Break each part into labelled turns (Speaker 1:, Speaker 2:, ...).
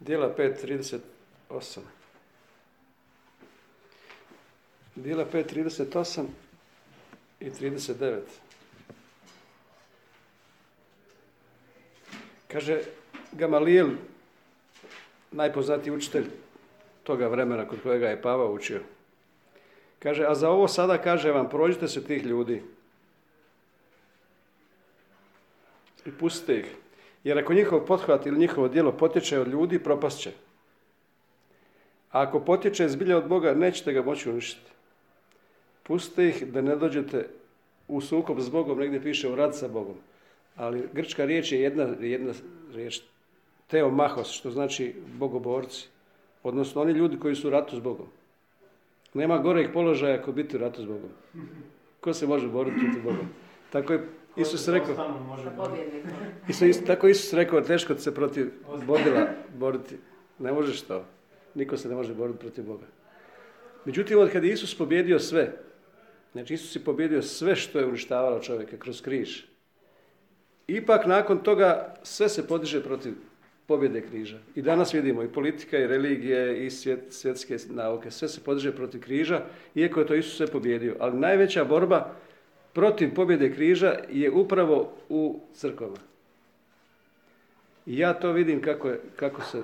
Speaker 1: Dijela 5.38. Dijela 5.38 i 39. Kaže Gamalijel, najpoznatiji učitelj toga vremena kod kojega je Pava učio. Kaže, a za ovo sada kaže vam, prođite se tih ljudi. I pustite ih. Jer ako njihov pothvat ili njihovo djelo potječe od ljudi, propast će. A ako potječe zbilja od Boga, nećete ga moći uništiti. Pustite ih da ne dođete u sukob s Bogom, negdje piše u rad sa Bogom. Ali grčka riječ je jedna, jedna riječ, teomahos, što znači bogoborci. Odnosno oni ljudi koji su u ratu s Bogom. Nema goreg položaja ako biti u ratu s Bogom. Ko se može boriti protiv Boga? Tako je Isus rekao, Isus, tako Isus rekao, teško se protiv bodila boriti. Ne možeš to. Niko se ne može boriti protiv Boga. Međutim, od kada je Isus pobjedio sve, znači Isus je pobjedio sve što je uništavalo čovjeka kroz križ. Ipak nakon toga sve se podiže protiv pobjede križa. I danas vidimo i politika i religije i svjetske nauke, sve se podiže protiv križa, iako je to Isus sve pobjedio. Ali najveća borba protiv pobjede križa je upravo u crkvama. I ja to vidim kako, je, kako se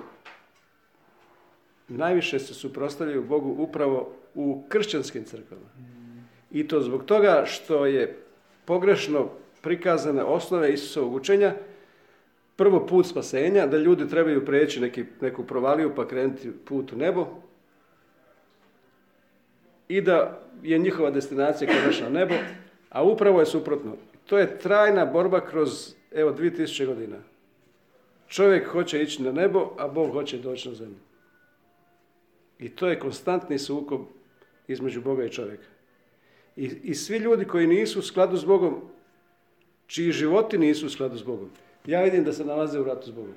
Speaker 1: najviše se suprostavljaju Bogu upravo u kršćanskim crkvama. I to zbog toga što je pogrešno prikazane osnove Isusovog učenja, prvo put spasenja, da ljudi trebaju preći neki, neku provaliju pa krenuti put u nebo i da je njihova destinacija konačno nebo, a upravo je suprotno. To je trajna borba kroz, evo, 2000 godina. Čovjek hoće ići na nebo, a Bog hoće doći na zemlju. I to je konstantni sukob između Boga i čovjeka. I, I svi ljudi koji nisu u skladu s Bogom, čiji životi nisu u skladu s Bogom, ja vidim da se nalaze u ratu s Bogom.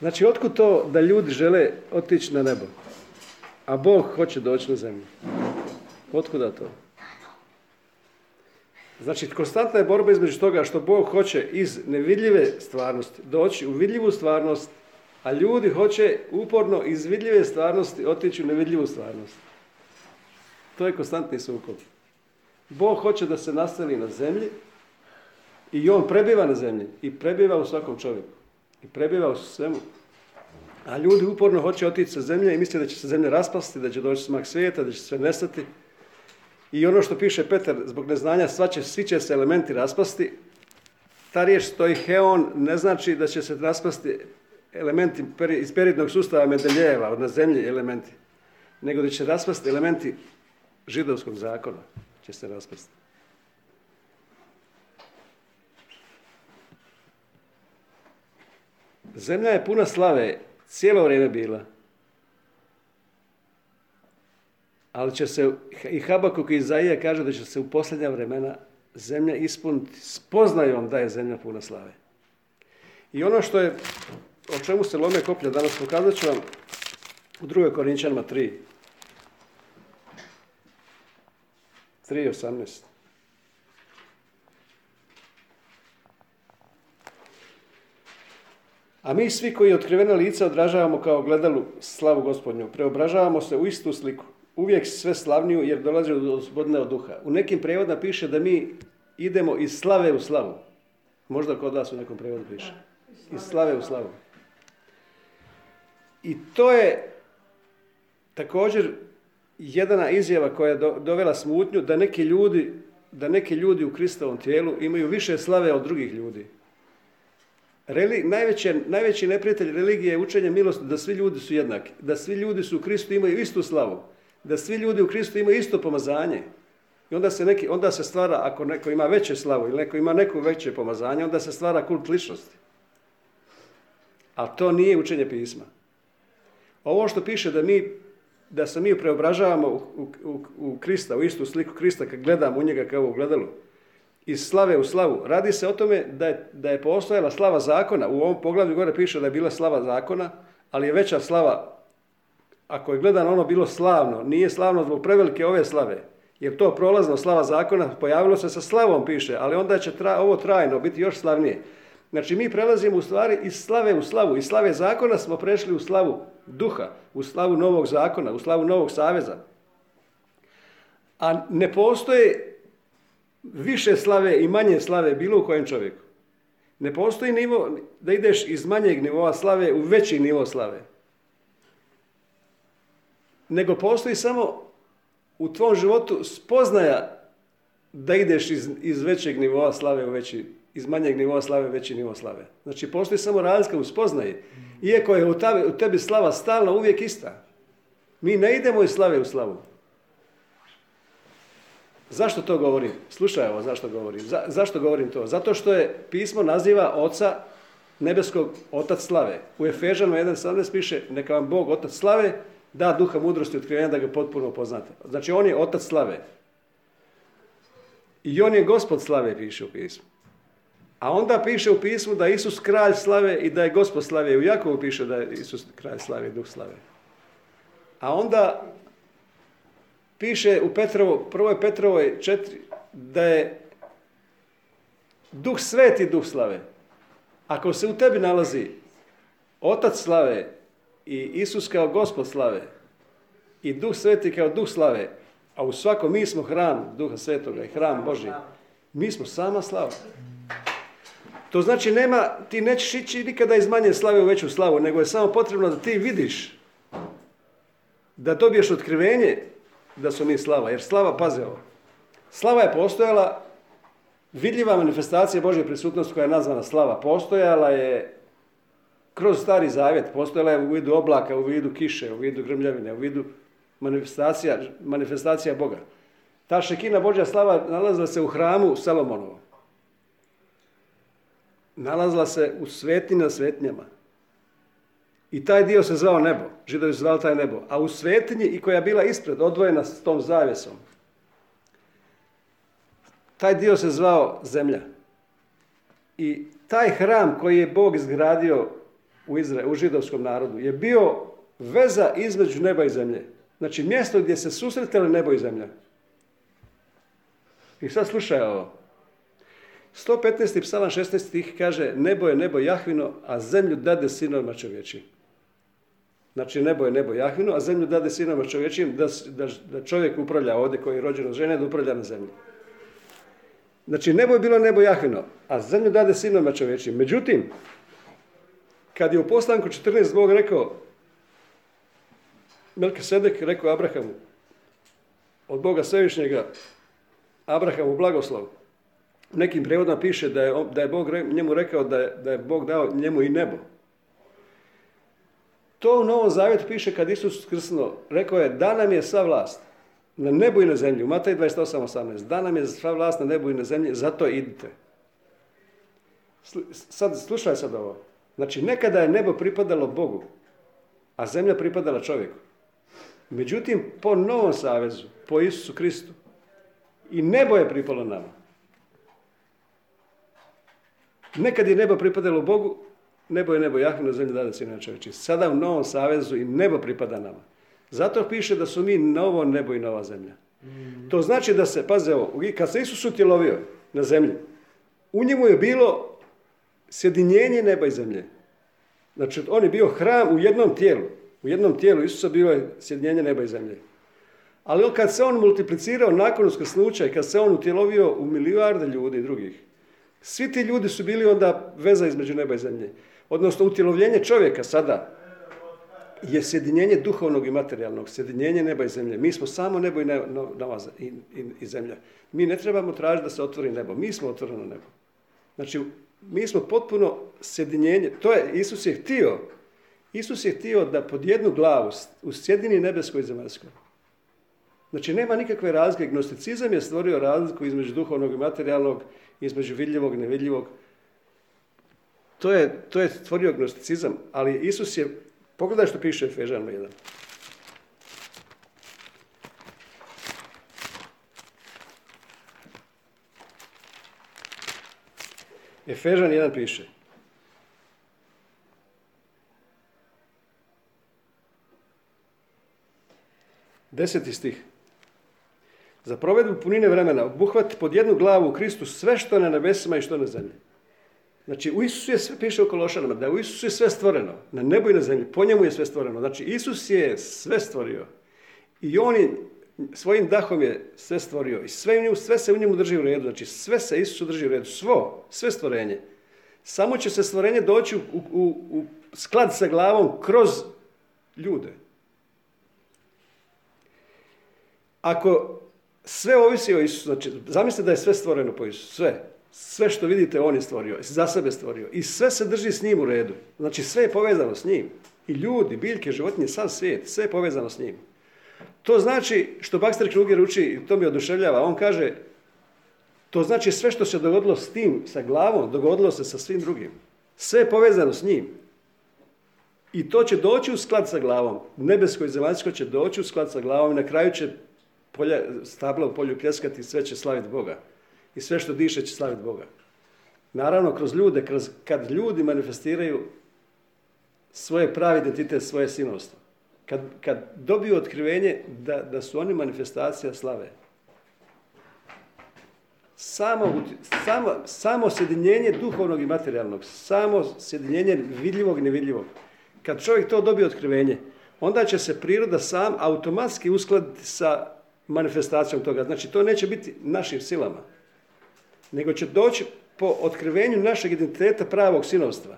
Speaker 1: Znači, otkud to da ljudi žele otići na nebo, a Bog hoće doći na zemlju? Otkuda to? Znači, konstantna je borba između toga što Bog hoće iz nevidljive stvarnosti doći u vidljivu stvarnost, a ljudi hoće uporno iz vidljive stvarnosti otići u nevidljivu stvarnost. To je konstantni sukob. Bog hoće da se nastali na zemlji i on prebiva na zemlji i prebiva u svakom čovjeku. I prebiva u svemu. A ljudi uporno hoće otići sa zemlje i misle da će se zemlja raspasti, da će doći smak svijeta, da će sve nestati. I ono što piše Petar, zbog neznanja sva će, svi će se elementi raspasti. Ta riječ stoji heon ne znači da će se raspasti elementi iz periodnog sustava Medeljeva, od na zemlji elementi, nego da će raspasti elementi židovskog zakona, će se raspasti. Zemlja je puna slave, cijelo vrijeme bila. Ali će se, i Habakuk i Izaija kaže da će se u posljednja vremena zemlja ispuniti spoznajom da je zemlja puna slave. I ono što je, o čemu se lome koplja danas pokazat ću vam u 2. Korinčanima 3. 3.18. A mi svi koji otkrivena lica odražavamo kao gledalu slavu gospodnju, preobražavamo se u istu sliku, uvijek sve slavniju jer dolazi od od duha. U nekim prevodima piše da mi idemo iz slave u slavu. Možda kod vas u nekom prevodu piše. Iz slave u slavu. I to je također jedana izjava koja je dovela smutnju da neki ljudi, da neki ljudi u Kristovom tijelu imaju više slave od drugih ljudi. Reli, najveći, najveći neprijatelj religije je učenje milosti da svi ljudi su jednaki, da svi ljudi su u Kristu imaju istu slavu, da svi ljudi u Kristu imaju isto pomazanje. I onda se, neki, onda se stvara, ako neko ima veće slavu ili neko ima neko veće pomazanje, onda se stvara kult ličnosti. A to nije učenje pisma. Ovo što piše da mi da se mi preobražavamo u, u, u, Krista, u istu sliku Krista, kad gledamo u njega kao u gledalu, iz slave u slavu. Radi se o tome da je, da je postojala slava zakona. U ovom poglavlju gore piše da je bila slava zakona, ali je veća slava, ako je gledano ono bilo slavno, nije slavno zbog prevelike ove slave, jer to prolazno slava zakona pojavilo se sa slavom piše, ali onda će tra, ovo trajno biti još slavnije. Znači mi prelazimo u stvari iz slave u slavu. Iz slave zakona smo prešli u slavu duha, u slavu novog zakona, u slavu novog saveza. A ne postoje više slave i manje slave bilo u kojem čovjeku. Ne postoji nivo da ideš iz manjeg nivoa slave u veći nivo slave. Nego postoji samo u tvom životu spoznaja da ideš iz, iz većeg nivoa slave u veći, iz manjeg nivoa slave u veći nivo slave. Znači postoji samo razlika u spoznaji. Iako je u, tebi slava stalna uvijek ista. Mi ne idemo iz slave u slavu. Zašto to govorim? Slušaj ovo zašto govorim. Za, zašto govorim to? Zato što je pismo naziva oca nebeskog otac slave. U Efežanu 1.17 piše neka vam Bog otac slave da duha mudrosti otkrivenja da ga potpuno poznate. Znači on je otac slave. I on je gospod slave piše u pismu. A onda piše u pismu da je Isus kralj slave i da je gospod slave. U Jakovu piše da je Isus kralj slave i duh slave. A onda piše u Petrovo, prvoj Petrovoj četiri, da je duh sveti duh slave. Ako se u tebi nalazi otac slave i Isus kao gospod slave i duh sveti kao duh slave, a u svakom mi smo hram duha svetoga i hram Boži, mi smo sama slava. To znači nema, ti nećeš ići nikada iz manje slave u veću slavu, nego je samo potrebno da ti vidiš, da dobiješ otkrivenje da su mi slava. Jer slava, paze ovo, slava je postojala, vidljiva manifestacija Božje prisutnosti koja je nazvana slava, postojala je kroz stari zavjet, postojala je u vidu oblaka, u vidu kiše, u vidu grmljavine, u vidu manifestacija, manifestacija Boga. Ta šekina Božja slava nalazila se u hramu Salomonovom. Nalazila se u svetinja svetnjama. I taj dio se zvao nebo. Židovi su zvali taj nebo. A u svetinji i koja je bila ispred, odvojena s tom zavjesom, taj dio se zvao zemlja. I taj hram koji je Bog izgradio u, Izra, u židovskom narodu je bio veza između neba i zemlje. Znači mjesto gdje se susretali nebo i zemlja. I sad slušaj ovo. 115. psalam 16. stih kaže nebo je nebo Jahvino, a zemlju dade sinovima čovječim. Znači nebo je nebo Jahvino, a zemlju dade sinovima čovječim da, da, da čovjek upravlja ovdje koji je rođen od žene, da upravlja na zemlji. Znači nebo je bilo nebo Jahvino, a zemlju dade sinovima čovječim. Međutim, kad je u poslanku 14 Bog rekao, Melke Sedek rekao Abrahamu, od Boga Svevišnjega, Abrahamu blagoslov. Nekim prevodima piše da je, da je Bog njemu rekao da je, da je Bog dao njemu i nebo. To u Novom Zavjetu piše kad Isus skrsno, rekao je da nam je sva vlast na nebu i na zemlji. U Matej 28.18. Da nam je sva vlast na nebu i na zemlji, zato idite. Sad, slušaj sad ovo. Znači, nekada je nebo pripadalo Bogu, a zemlja pripadala čovjeku. Međutim, po Novom Savezu, po Isusu Kristu, i nebo je pripalo nama. Nekad je nebo pripadalo Bogu, nebo je nebo Jahvino, zemlja dada sina čovječi. Sada u Novom Savezu i nebo pripada nama. Zato piše da su mi novo nebo i nova zemlja. To znači da se, paze ovo, kad se Isus utjelovio na zemlji, u njemu je bilo sjedinjenje neba i zemlje. Znači, on je bio hram u jednom tijelu. U jednom tijelu Isusa bilo je sjedinjenje neba i zemlje. Ali kad se on multiplicirao nakon uskrsnuća i kad se on utjelovio u milijarde ljudi i drugih, svi ti ljudi su bili onda veza između neba i zemlje. Odnosno, utjelovljenje čovjeka sada je sjedinjenje duhovnog i materijalnog, sjedinjenje neba i zemlje. Mi smo samo nebo i, ne, i, i, i zemlja. Mi ne trebamo tražiti da se otvori nebo. Mi smo otvoreno nebo. Znači, mi smo potpuno sjedinjenje. To je, Isus je htio, Isus je htio da pod jednu glavu sjedini nebesko i zemaljsko. Znači, nema nikakve razlike. Gnosticizam je stvorio razliku između duhovnog i materijalnog, između vidljivog i nevidljivog. To je, to je stvorio gnosticizam, ali Isus je, pogledaj što piše Efežanima 1. Efežan 1 piše. Deseti stih. Za provedbu punine vremena obuhvati pod jednu glavu u Kristu sve što je na nebesima i što na zemlji. Znači, u Isusu je sve, piše u Kološanama, da u Isusu je sve stvoreno, na nebu i na zemlji, po njemu je sve stvoreno. Znači, Isus je sve stvorio. I on je, svojim dahom je sve stvorio. I sve, sve se u njemu drži u redu. Znači, sve se Isusu drži u redu. Svo, sve stvorenje. Samo će se stvorenje doći u, u, u sklad sa glavom kroz ljude. Ako sve ovisi o Isusu, znači, zamislite da je sve stvoreno po Isusu, sve. Sve što vidite on je stvorio, za sebe stvorio. I sve se drži s njim u redu. Znači sve je povezano s njim. I ljudi, biljke, životinje, sav svijet, sve je povezano s njim. To znači, što Baxter Kruger uči, to mi oduševljava, on kaže, to znači sve što se dogodilo s tim, sa glavom, dogodilo se sa svim drugim. Sve je povezano s njim. I to će doći u sklad sa glavom. Nebesko i zemaljsko će doći u sklad sa glavom i na kraju će polja, stabla u polju pljeskati i sve će slaviti Boga i sve što diše će slaviti Boga. Naravno, kroz ljude, kroz, kad ljudi manifestiraju svoje pravi identitet, svoje sinovstvo. Kad, kad dobiju otkrivenje da, da su oni manifestacija slave. Samo, samo, samo sjedinjenje duhovnog i materijalnog, samo sjedinjenje vidljivog i nevidljivog. Kad čovjek to dobije otkrivenje, onda će se priroda sam automatski uskladiti sa manifestacijom toga. Znači, to neće biti našim silama nego će doći po otkrivenju našeg identiteta pravog sinovstva.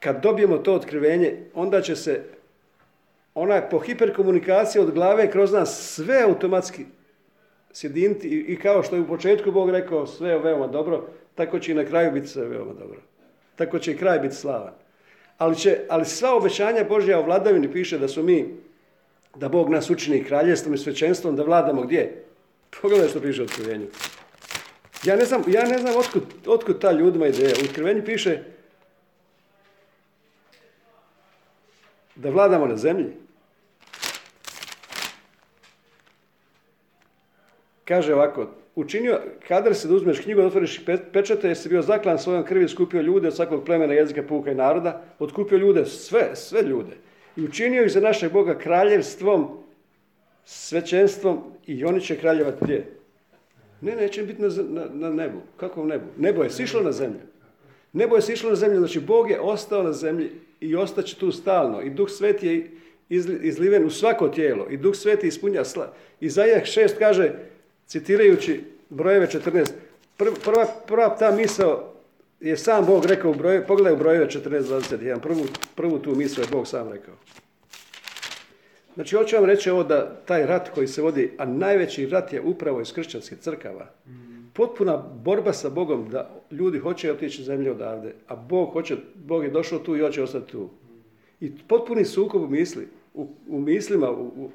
Speaker 1: Kad dobijemo to otkrivenje, onda će se onaj po hiperkomunikaciji od glave kroz nas sve automatski sjediniti i, kao što je u početku Bog rekao sve je veoma dobro, tako će i na kraju biti sve veoma dobro. Tako će i kraj biti slavan. Ali, će, ali sva obećanja Božja o vladavini piše da su mi, da Bog nas učini kraljestvom i svećenstvom, da vladamo gdje? Pogledaj što piše o otkrivenju. Ja ne znam, ja ne znam otkud, otkud ta ljudima ideja. U otkrivenju piše da vladamo na zemlji. Kaže ovako, učinio, kadar se da uzmeš knjigu, otvoriš pečate, jesi bio zaklan svojom krvi, skupio ljude od svakog plemena, jezika, puka i naroda, otkupio ljude, sve, sve ljude. I učinio ih za našeg Boga kraljevstvom, svećenstvom i oni će kraljevati gdje? Ne, neće biti na, na, na nebu. Kako nebu? Nebo je sišlo na zemlju. Nebo je sišlo na zemlju, znači Bog je ostao na zemlji i ostaće tu stalno. I Duh Sveti je izliven u svako tijelo. I Duh Sveti ispunja sla. Izaija 6 kaže, citirajući brojeve 14, prva, prva ta misao je sam Bog rekao u brojeve, pogledaj u brojeve 14.21, prvu, prvu tu misao je Bog sam rekao. Znači, hoću vam reći ovo da taj rat koji se vodi, a najveći rat je upravo iz kršćanskih crkava. Potpuna borba sa Bogom da ljudi hoće otići zemlje odavde, a Bog, hoće, Bog je došao tu i hoće ostati tu. I potpuni sukob u misli, u, u mislima, u,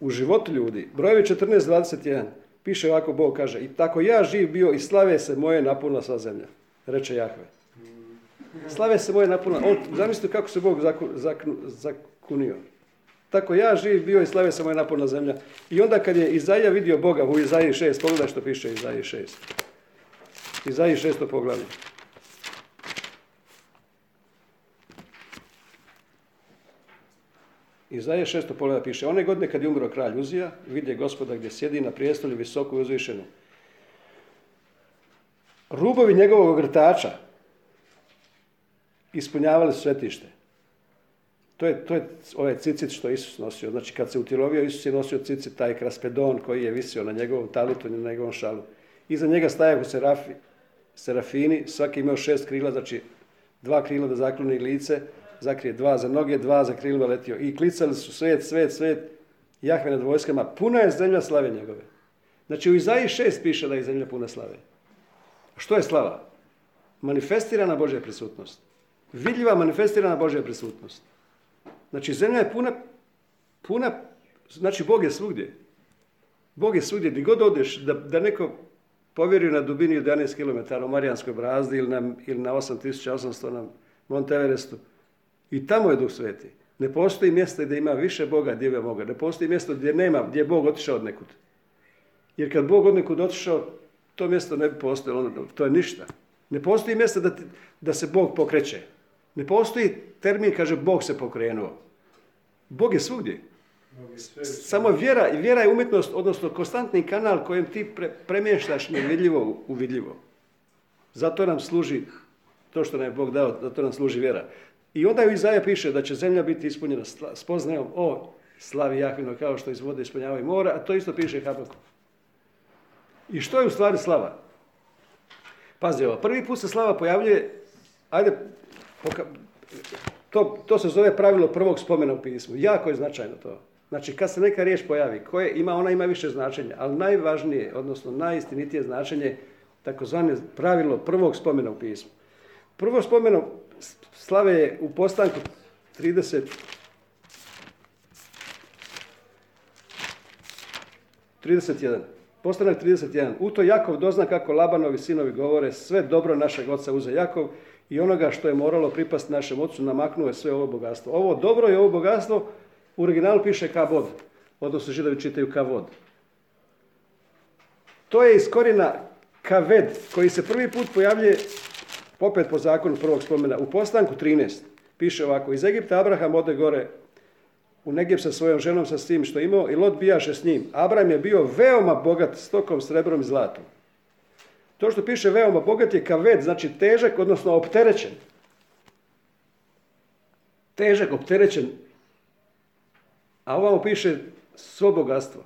Speaker 1: u, životu ljudi. Brojevi 14.21 piše ovako, Bog kaže, i tako ja živ bio i slave se moje napunila sva zemlja, reče Jahve. Slave se moje napunila. On, zamislite kako se Bog zakunio. Tako ja živ bio i slave se moja naporna zemlja. I onda kad je Izaija vidio Boga u Izaiji 6, pogledaj što piše Izaiji 6. Izaiji 6. poglavlje. Izaija 6. poglavlje piše, one godine kad je umro kralj Uzija, vidje gospoda gdje sjedi na prijestolju visoko i uzvišenu. Rubovi njegovog ogrtača ispunjavali svetište. To je, to je ovaj cicit što Isus nosio. Znači kad se utjelovio, Isus je nosio cicit, taj kraspedon koji je visio na njegovom talitu, na njegovom šalu. Iza njega stajaju serafi, serafini, svaki imao šest krila, znači dva krila da zakloni lice, zakrije dva za noge, dva za krilima letio. I klicali su svet, svet, svet, Jahve nad vojskama, puna je zemlja slave njegove. Znači u Izaiji šest piše da je zemlja puna slave. Što je slava? Manifestirana Božja prisutnost. Vidljiva manifestirana Božja prisutnost. Znači, zemlja je puna, puna, znači Bog je svugdje. Bog je svugdje, gdje god odeš, da, da neko povjeri na dubini od 11 km u Marijanskoj brazdi ili na, ili na 8800 na Monteverestu. I tamo je Duh Sveti. Ne postoji mjesto gdje ima više Boga, gdje ima Boga. Ne postoji mjesto gdje nema, gdje je Bog otišao od Jer kad Bog od nekud otišao, to mjesto ne bi postojalo, to je ništa. Ne postoji mjesto da, da se Bog pokreće. Ne postoji termin, kaže, Bog se pokrenuo. Bog je svugdje. Samo vjera, vjera je umjetnost, odnosno konstantni kanal kojem ti pre, premještaš nevidljivo u vidljivo. Zato nam služi to što nam je Bog dao, zato nam služi vjera. I onda u Izaja piše da će zemlja biti ispunjena spoznajom o slavi Jahvino kao što iz vode ispunjavaju mora, a to isto piše Habaku. I što je u stvari slava? Pazi ovo, prvi put se slava pojavljuje, ajde, to, to se zove pravilo prvog spomena u pismu. Jako je značajno to. Znači, kad se neka riječ pojavi, koje ima, ona ima više značenja, ali najvažnije, odnosno najistinitije značenje, takozvane pravilo prvog spomena u pismu. Prvo spomenu slave je u postanku 30 31. Postanak 31. U to Jakov dozna kako Labanovi sinovi govore sve dobro našeg oca uze Jakov i onoga što je moralo pripasti našem ocu namaknuo je sve ovo bogatstvo. Ovo dobro i ovo bogatstvo u originalu piše kabod, odnosno židovi čitaju kavod. To je iz korina kaved, koji se prvi put pojavljuje opet po zakonu prvog spomena, u postanku 13. Piše ovako, iz Egipta Abraham ode gore u Negib sa svojom ženom, sa svim što imao i Lot bijaše s njim. Abraham je bio veoma bogat stokom, srebrom i zlatom. To što piše veoma bogat je kaved, znači težak, odnosno opterećen. Težak, opterećen. A ovamo piše svo bogatstvo.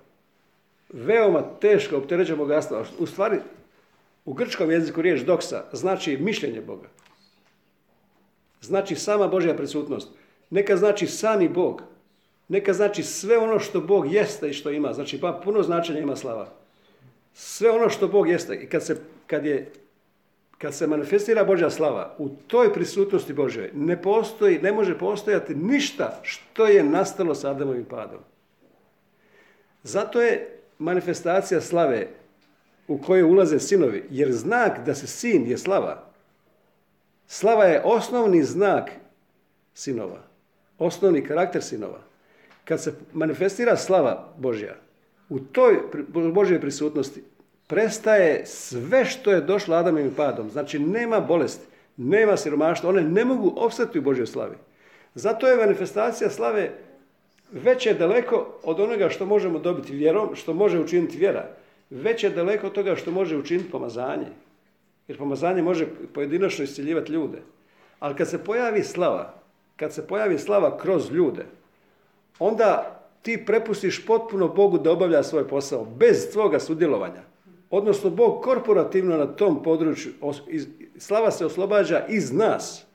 Speaker 1: Veoma teško opterećeno bogatstvo. U stvari, u grčkom jeziku riječ doksa znači mišljenje Boga. Znači sama Božja prisutnost. Neka znači sami Bog. Neka znači sve ono što Bog jeste i što ima. Znači pa puno značenja ima slava. Sve ono što Bog jeste. I kad se, kad je, kad se manifestira Božja slava, u toj prisutnosti Božjoj ne postoji, ne može postojati ništa što je nastalo sa Adamovim padom. Zato je manifestacija slave u koje ulaze sinovi, jer znak da se sin je slava. Slava je osnovni znak sinova, osnovni karakter sinova. Kad se manifestira slava Božja, u toj Božjoj prisutnosti prestaje sve što je došlo Adamim padom. Znači nema bolesti, nema siromaštva, one ne mogu opstati u Božjoj slavi. Zato je manifestacija slave već je daleko od onoga što možemo dobiti vjerom, što može učiniti vjera već je daleko od toga što može učiniti pomazanje. Jer pomazanje može pojedinačno isciljivati ljude. Ali kad se pojavi slava, kad se pojavi slava kroz ljude, onda ti prepustiš potpuno Bogu da obavlja svoj posao, bez svoga sudjelovanja. Odnosno, Bog korporativno na tom području, slava se oslobađa iz nas.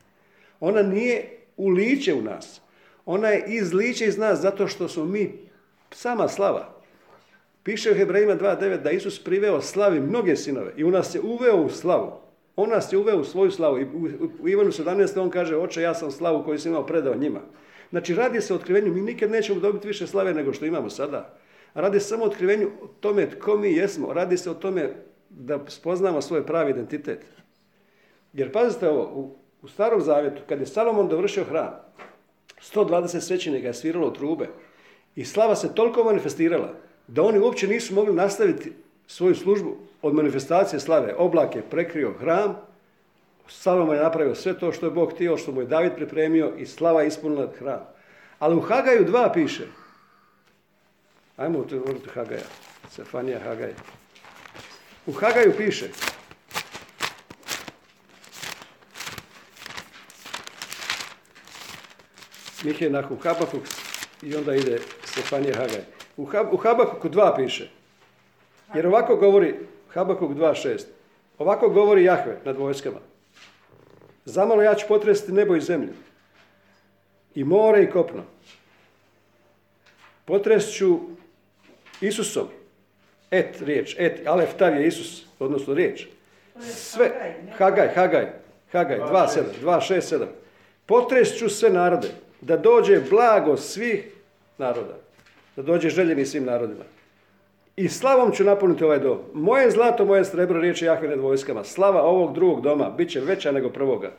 Speaker 1: Ona nije u liće u nas. Ona je iz liće iz nas zato što smo mi sama slava. Piše u Hebrejima 2.9 da Isus priveo slavi mnoge sinove i u nas je uveo u slavu. On nas je uveo u svoju slavu. I u Ivanu 17. on kaže, oče, ja sam slavu koju sam imao predao njima. Znači, radi se o otkrivenju. Mi nikad nećemo dobiti više slave nego što imamo sada. Radi se samo o otkrivenju o tome tko mi jesmo. Radi se o tome da spoznamo svoj pravi identitet. Jer pazite ovo, u, u starom zavjetu, kad je Salomon dovršio hram, 120 svećenika je sviralo trube i slava se toliko manifestirala da oni uopće nisu mogli nastaviti svoju službu od manifestacije slave. Oblak je prekrio hram, Salomon je napravio sve to što je Bog htio, što mu je David pripremio i slava ispunila hram. Ali u Hagaju dva piše. Ajmo otvoriti Hagaja. Stefanija Hagaj. U Hagaju piše. Mihaj nakon Habakuk i onda ide Stefanija Hagaj. U, Hab, u Habakuku 2 piše. Jer ovako govori Habakuk 2.6. Ovako govori Jahve nad vojskama. Zamalo ja ću potresti nebo i zemlju. I more i kopno. Potrest ću Isusom. Et, riječ. Et, alef, tav je Isus. Odnosno riječ. Sve. Hagaj, Hagaj. Hagaj. 2.7. 2.6.7. Potrest ću sve narode. Da dođe blago svih naroda da dođe željeni svim narodima. I slavom ću napuniti ovaj dom. Moje zlato, moje srebro, riječ je Jahve nad vojskama. Slava ovog drugog doma bit će veća nego prvoga.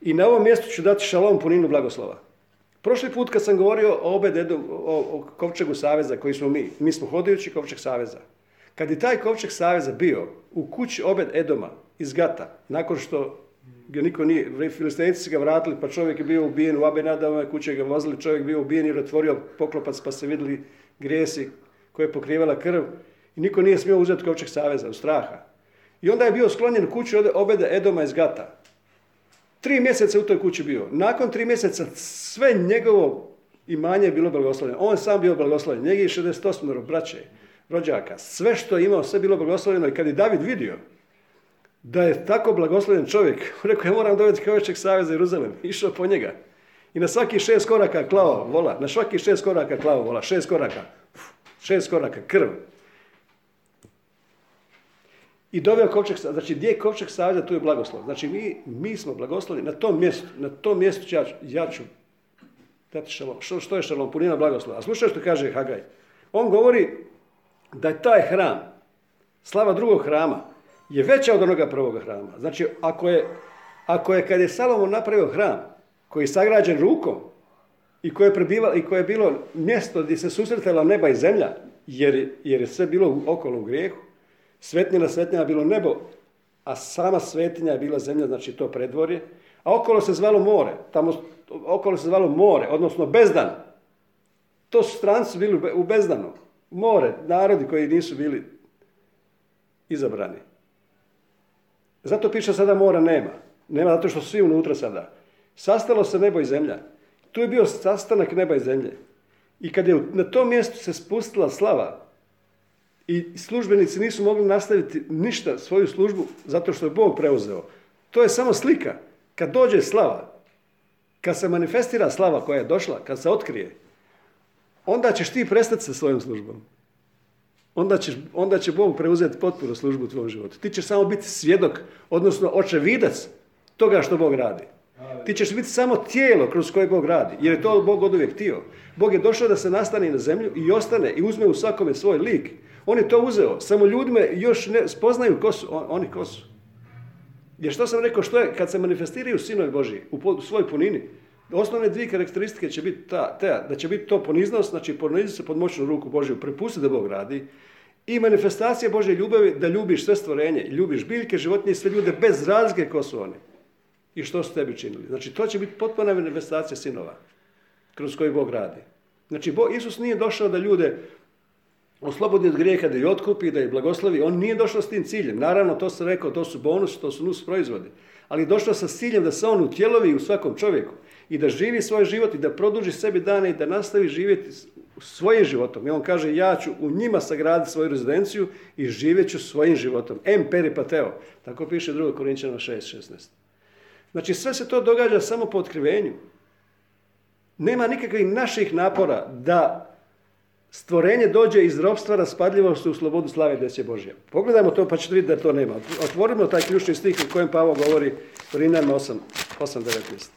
Speaker 1: I na ovom mjestu ću dati šalom puninu blagoslova. Prošli put kad sam govorio o, obededu, o, o kovčegu saveza koji smo mi, mi smo hodajući kovčeg saveza. Kad je taj kovčeg saveza bio u kući obed Edoma, iz Gata. Nakon što ga niko nije, filistejci su ga vratili, pa čovjek je bio ubijen u Abenadavome kuće, ga vozili, čovjek bio ubijen jer otvorio poklopac pa se vidjeli grijesi koje je pokrivala krv i niko nije smio uzeti kovčeg saveza, u straha. I onda je bio sklonjen u kuću obede Edoma iz Gata. Tri mjeseca u toj kući bio. Nakon tri mjeseca sve njegovo imanje je bilo blagoslovljeno. On sam bio blagoslovljen. Njegi je 68 braće, rođaka. Sve što je imao, sve bilo blagoslovljeno. I kad je David vidio da je tako blagoslovljen čovjek, rekao, ja moram dobiti Kovečeg saveza Jeruzalem. Išao po njega. I na svaki šest koraka klao vola. Na svaki šest koraka klao vola. Šest koraka. Šest koraka. Krv. I doveo kovčeg Znači, gdje je kovčeg saveza, tu je blagoslov. Znači, mi, mi smo blagoslovni na tom mjestu. Na tom mjestu ću ja, ću dati šalom. Što, što je šalom? Punina blagoslova. A slušaj što kaže Hagaj. On govori da je taj hram, slava drugog hrama, je veća od onoga prvog hrama. Znači, ako je, ako je kad je Salomon napravio hram, koji je sagrađen rukom, i koje, je i koje je bilo mjesto gdje se susretala neba i zemlja, jer, jer je sve bilo okolo u grijehu, Svetnjina svetnjina bilo nebo, a sama svetinja je bila zemlja, znači to predvorje, a okolo se zvalo more, tamo okolo se zvalo more, odnosno bezdan. To su stranci bili u bezdanu. More, narodi koji nisu bili izabrani. Zato piše sada mora nema. Nema zato što svi unutra sada. Sastalo se nebo i zemlja. Tu je bio sastanak neba i zemlje. I kad je na tom mjestu se spustila slava, i službenici nisu mogli nastaviti ništa svoju službu zato što je Bog preuzeo. To je samo slika. Kad dođe slava, kad se manifestira slava koja je došla, kad se otkrije, onda ćeš ti prestati sa svojom službom. Onda, ćeš, onda će Bog preuzeti potpuno službu u tvojom životu. Ti ćeš samo biti svjedok, odnosno očevidac toga što Bog radi. Ti ćeš biti samo tijelo kroz koje Bog radi, jer je to Bog od uvijek htio. Bog je došao da se nastane na zemlju i ostane i uzme u svakome svoj lik. On je to uzeo, samo ljudima još ne spoznaju ko su, oni ko su. Jer što sam rekao, što je, kad se manifestiraju sinovi Božji u, svojoj punini, osnovne dvije karakteristike će biti ta, ta, da će biti to poniznost, znači poniziti se pod moćnu ruku Božju, prepusti da Bog radi, i manifestacija Božje ljubavi da ljubiš sve stvorenje, ljubiš biljke, životinje i sve ljude bez razlike ko su oni i što su tebi činili. Znači, to će biti potpuna manifestacija sinova kroz koji Bog radi. Znači, Isus nije došao da ljude oslobodi od grijeha, da ih otkupi, da ih blagoslovi. On nije došao s tim ciljem. Naravno, to se rekao, to su bonus, to su nus proizvodi. Ali došao sa ciljem da se on utjelovi u svakom čovjeku i da živi svoj život i da produži sebi dane i da nastavi živjeti svojim životom. I on kaže, ja ću u njima sagraditi svoju rezidenciju i živjet ću svojim životom. Em peripateo. Tako piše 2. Korinčana 6.16. Znači sve se to događa samo po otkrivenju. Nema nikakvih naših napora da stvorenje dođe iz ropstva raspadljivosti u slobodu slave Deće Božje. Pogledajmo to pa ćete vidjeti da to nema. Otvorimo taj ključni stih u kojem Pavo govori Rinjama 8.19.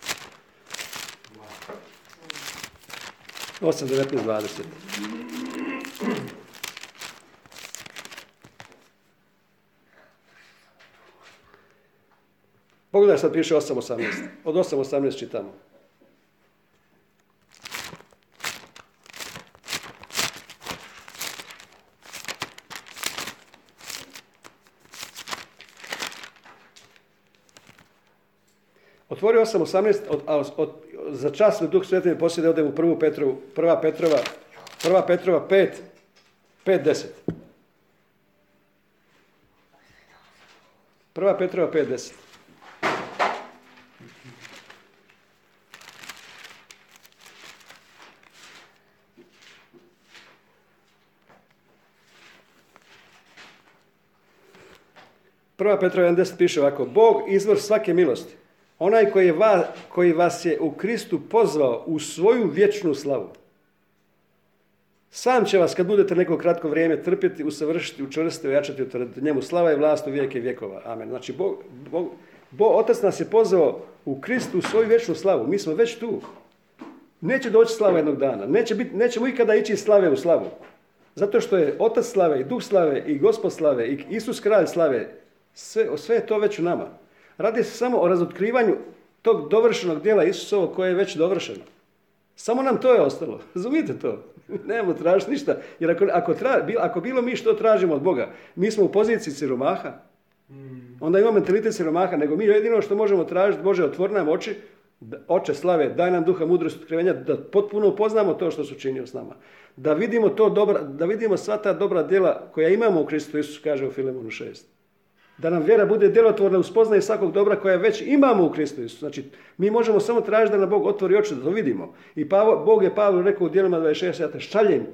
Speaker 1: 8.19.20. Pogledaj sad piše 8.18. Od 8.18 čitamo. Otvori 8.18, od, od, od, za čas me Duh Sveti mi posjede, odem u prvu Petrovu, prva Petrova, prva Petrova 5, 5.10. Prva Petrova 5.10. Prva Petrova 1.10 piše ovako, Bog izvor svake milosti, onaj koji, je va, koji vas je u Kristu pozvao u svoju vječnu slavu. Sam će vas, kad budete neko kratko vrijeme trpjeti, usavršiti, učvrstiti, ojačati, utvrditi njemu slava i vlast u vijeke vjekova. Amen. Znači, Bog, Bog, Bog, Otac nas je pozvao u Kristu u svoju vječnu slavu. Mi smo već tu. Neće doći slava jednog dana. Neće biti, nećemo ikada ići iz slave u slavu. Zato što je Otac slave i Duh slave i Gospod slave i Isus kralj slave sve, sve je to već u nama. Radi se samo o razotkrivanju tog dovršenog dijela Isusovog koje je već dovršeno. Samo nam to je ostalo. Razumijete to? Nemamo tražiti ništa. Jer ako, ako, tra, ako bilo mi što tražimo od Boga, mi smo u poziciji siromaha. Onda imamo mentalitet siromaha, nego mi jedino što možemo tražiti, Bože, otvori nam oči, oče slave, daj nam duha mudrosti otkrivenja, da potpuno upoznamo to što su činio s nama. Da vidimo to dobra, da vidimo sva ta dobra djela koja imamo u Kristu Isus, kaže u Filemonu 6. Da nam vjera bude djelotvorna u spoznaji svakog dobra koja već imamo u Kristu Isu. Znači, mi možemo samo tražiti da nam Bog otvori oči da to vidimo. I Bog je Pavlu rekao u djelima 26, ja te šaljem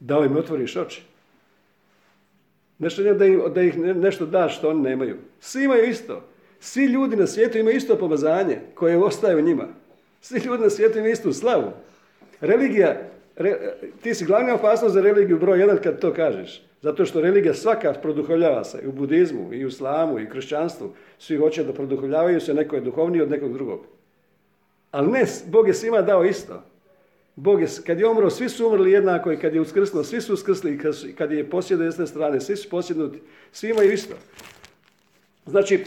Speaker 1: da im otvoriš oči. Nešto da, im, da ih nešto daš što oni nemaju. Svi imaju isto. Svi ljudi na svijetu imaju isto pomazanje koje ostaje u njima. Svi ljudi na svijetu imaju istu slavu. Religija, ti si glavna opasnost za religiju broj jedan kad to kažeš. Zato što religija svaka produhovljava se i u budizmu, i u islamu, i u kršćanstvu. Svi hoće da produhovljavaju se, neko je duhovniji od nekog drugog. Ali ne, Bog je svima dao isto. Bog je, kad je umro, svi su umrli jednako i kad je uskrsnuo, svi su uskrsli i kad, je posjedno jedne strane, svi su posjednuti, svi imaju isto. Znači,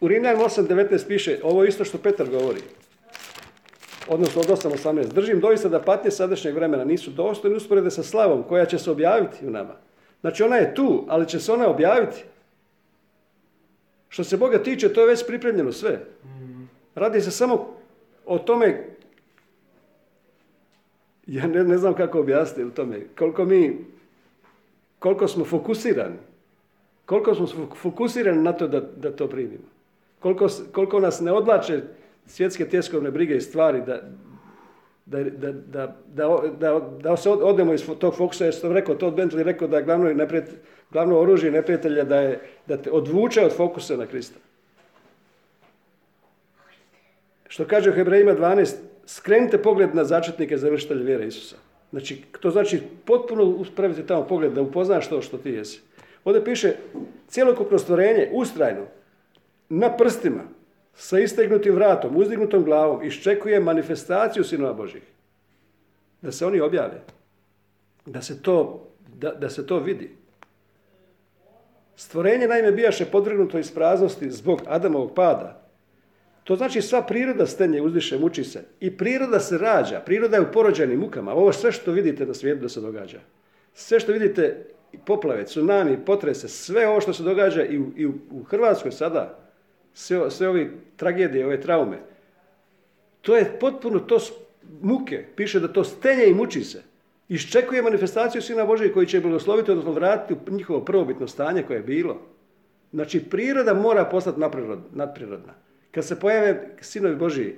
Speaker 1: u Rimljan 8.19 piše, ovo isto što Petar govori. Odnosno od 8.18. Držim doista da patnje sadašnjeg vremena nisu dostojne usporede sa slavom koja će se objaviti u nama. Znači ona je tu, ali će se ona objaviti. Što se Boga tiče, to je već pripremljeno sve. Radi se samo o tome, ja ne, ne znam kako objasniti u tome, koliko mi, koliko smo fokusirani, koliko smo fokusirani na to da, da to primimo. Koliko, koliko nas ne odlače svjetske tjeskovne brige i stvari da, da, da, da, da, da se odemo iz tog fokusa, jer sam rekao, to Bentley rekao da je glavno, glavno oružje neprijatelja da, je, da te odvuče od fokusa na Krista. Što kaže u Hebrejima 12, skrenite pogled na začetnike završitelja vjere Isusa. Znači, to znači potpuno uspraviti tamo pogled da upoznaš to što ti jesi. Ovdje piše, cjelokupno stvorenje, ustrajno, na prstima, sa istegnutim vratom, uzdignutom glavom, iščekuje manifestaciju sinova Božih. Da se oni objave. Da se to, da, da se to vidi. Stvorenje naime bijaše podvrgnuto iz praznosti zbog Adamovog pada. To znači sva priroda stenje, uzdiše, muči se. I priroda se rađa. Priroda je u porođenim mukama. Ovo sve što vidite na svijetu da se događa. Sve što vidite, poplave, tsunami, potrese, sve ovo što se događa i u, i u Hrvatskoj sada, sve, sve ove tragedije, ove traume, to je potpuno to muke. Piše da to stenje i muči se. Iščekuje manifestaciju Sina Božeg koji će blagosloviti, odnosno vratiti u njihovo prvobitno stanje koje je bilo. Znači, priroda mora postati nadprirodna. Kad se pojave sinovi Božiji,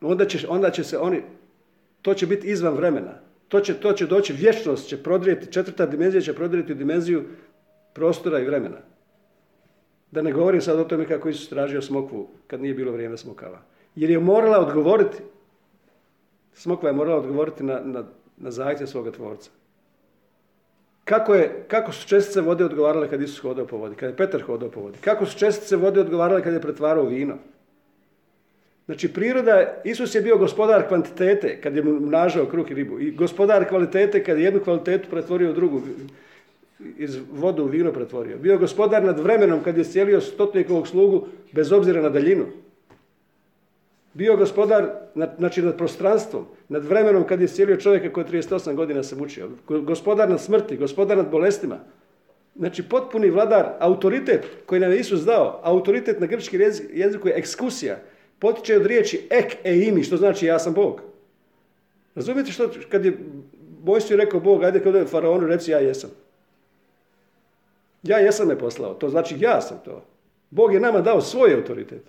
Speaker 1: onda će, onda će se oni, to će biti izvan vremena. To će, to će doći, vječnost će prodrijeti, četvrta dimenzija će prodrijeti u dimenziju prostora i vremena. Da ne govorim sad o tome kako Isus tražio smokvu kad nije bilo vrijeme smokava. Jer je morala odgovoriti, smokva je morala odgovoriti na, na, na zahtjev svoga tvorca. Kako, je, kako su čestice vode odgovarale kad Isus hodao po vodi, kad je Petar hodao po vodi? Kako su čestice vode odgovarale kad je pretvarao vino? Znači priroda, Isus je bio gospodar kvantitete kad je mnažao kruh i ribu i gospodar kvalitete kad je jednu kvalitetu pretvorio u drugu iz vodu u vino pretvorio. Bio gospodar nad vremenom kad je sjelio stotnikovog slugu bez obzira na daljinu. Bio gospodar nad, znači nad prostranstvom, nad vremenom kad je sjelio čovjeka koji 38 godina se mučio. Gospodar nad smrti, gospodar nad bolestima. Znači potpuni vladar, autoritet koji nam je Isus dao, autoritet na grčki jeziku je ekskusija. Potiče od riječi ek e imi, što znači ja sam Bog. Razumijete što, kad je Mojsiju rekao Bog, ajde je faraonu, reci ja jesam. Ja jesam me poslao, to znači ja sam to. Bog je nama dao svoj autoritet.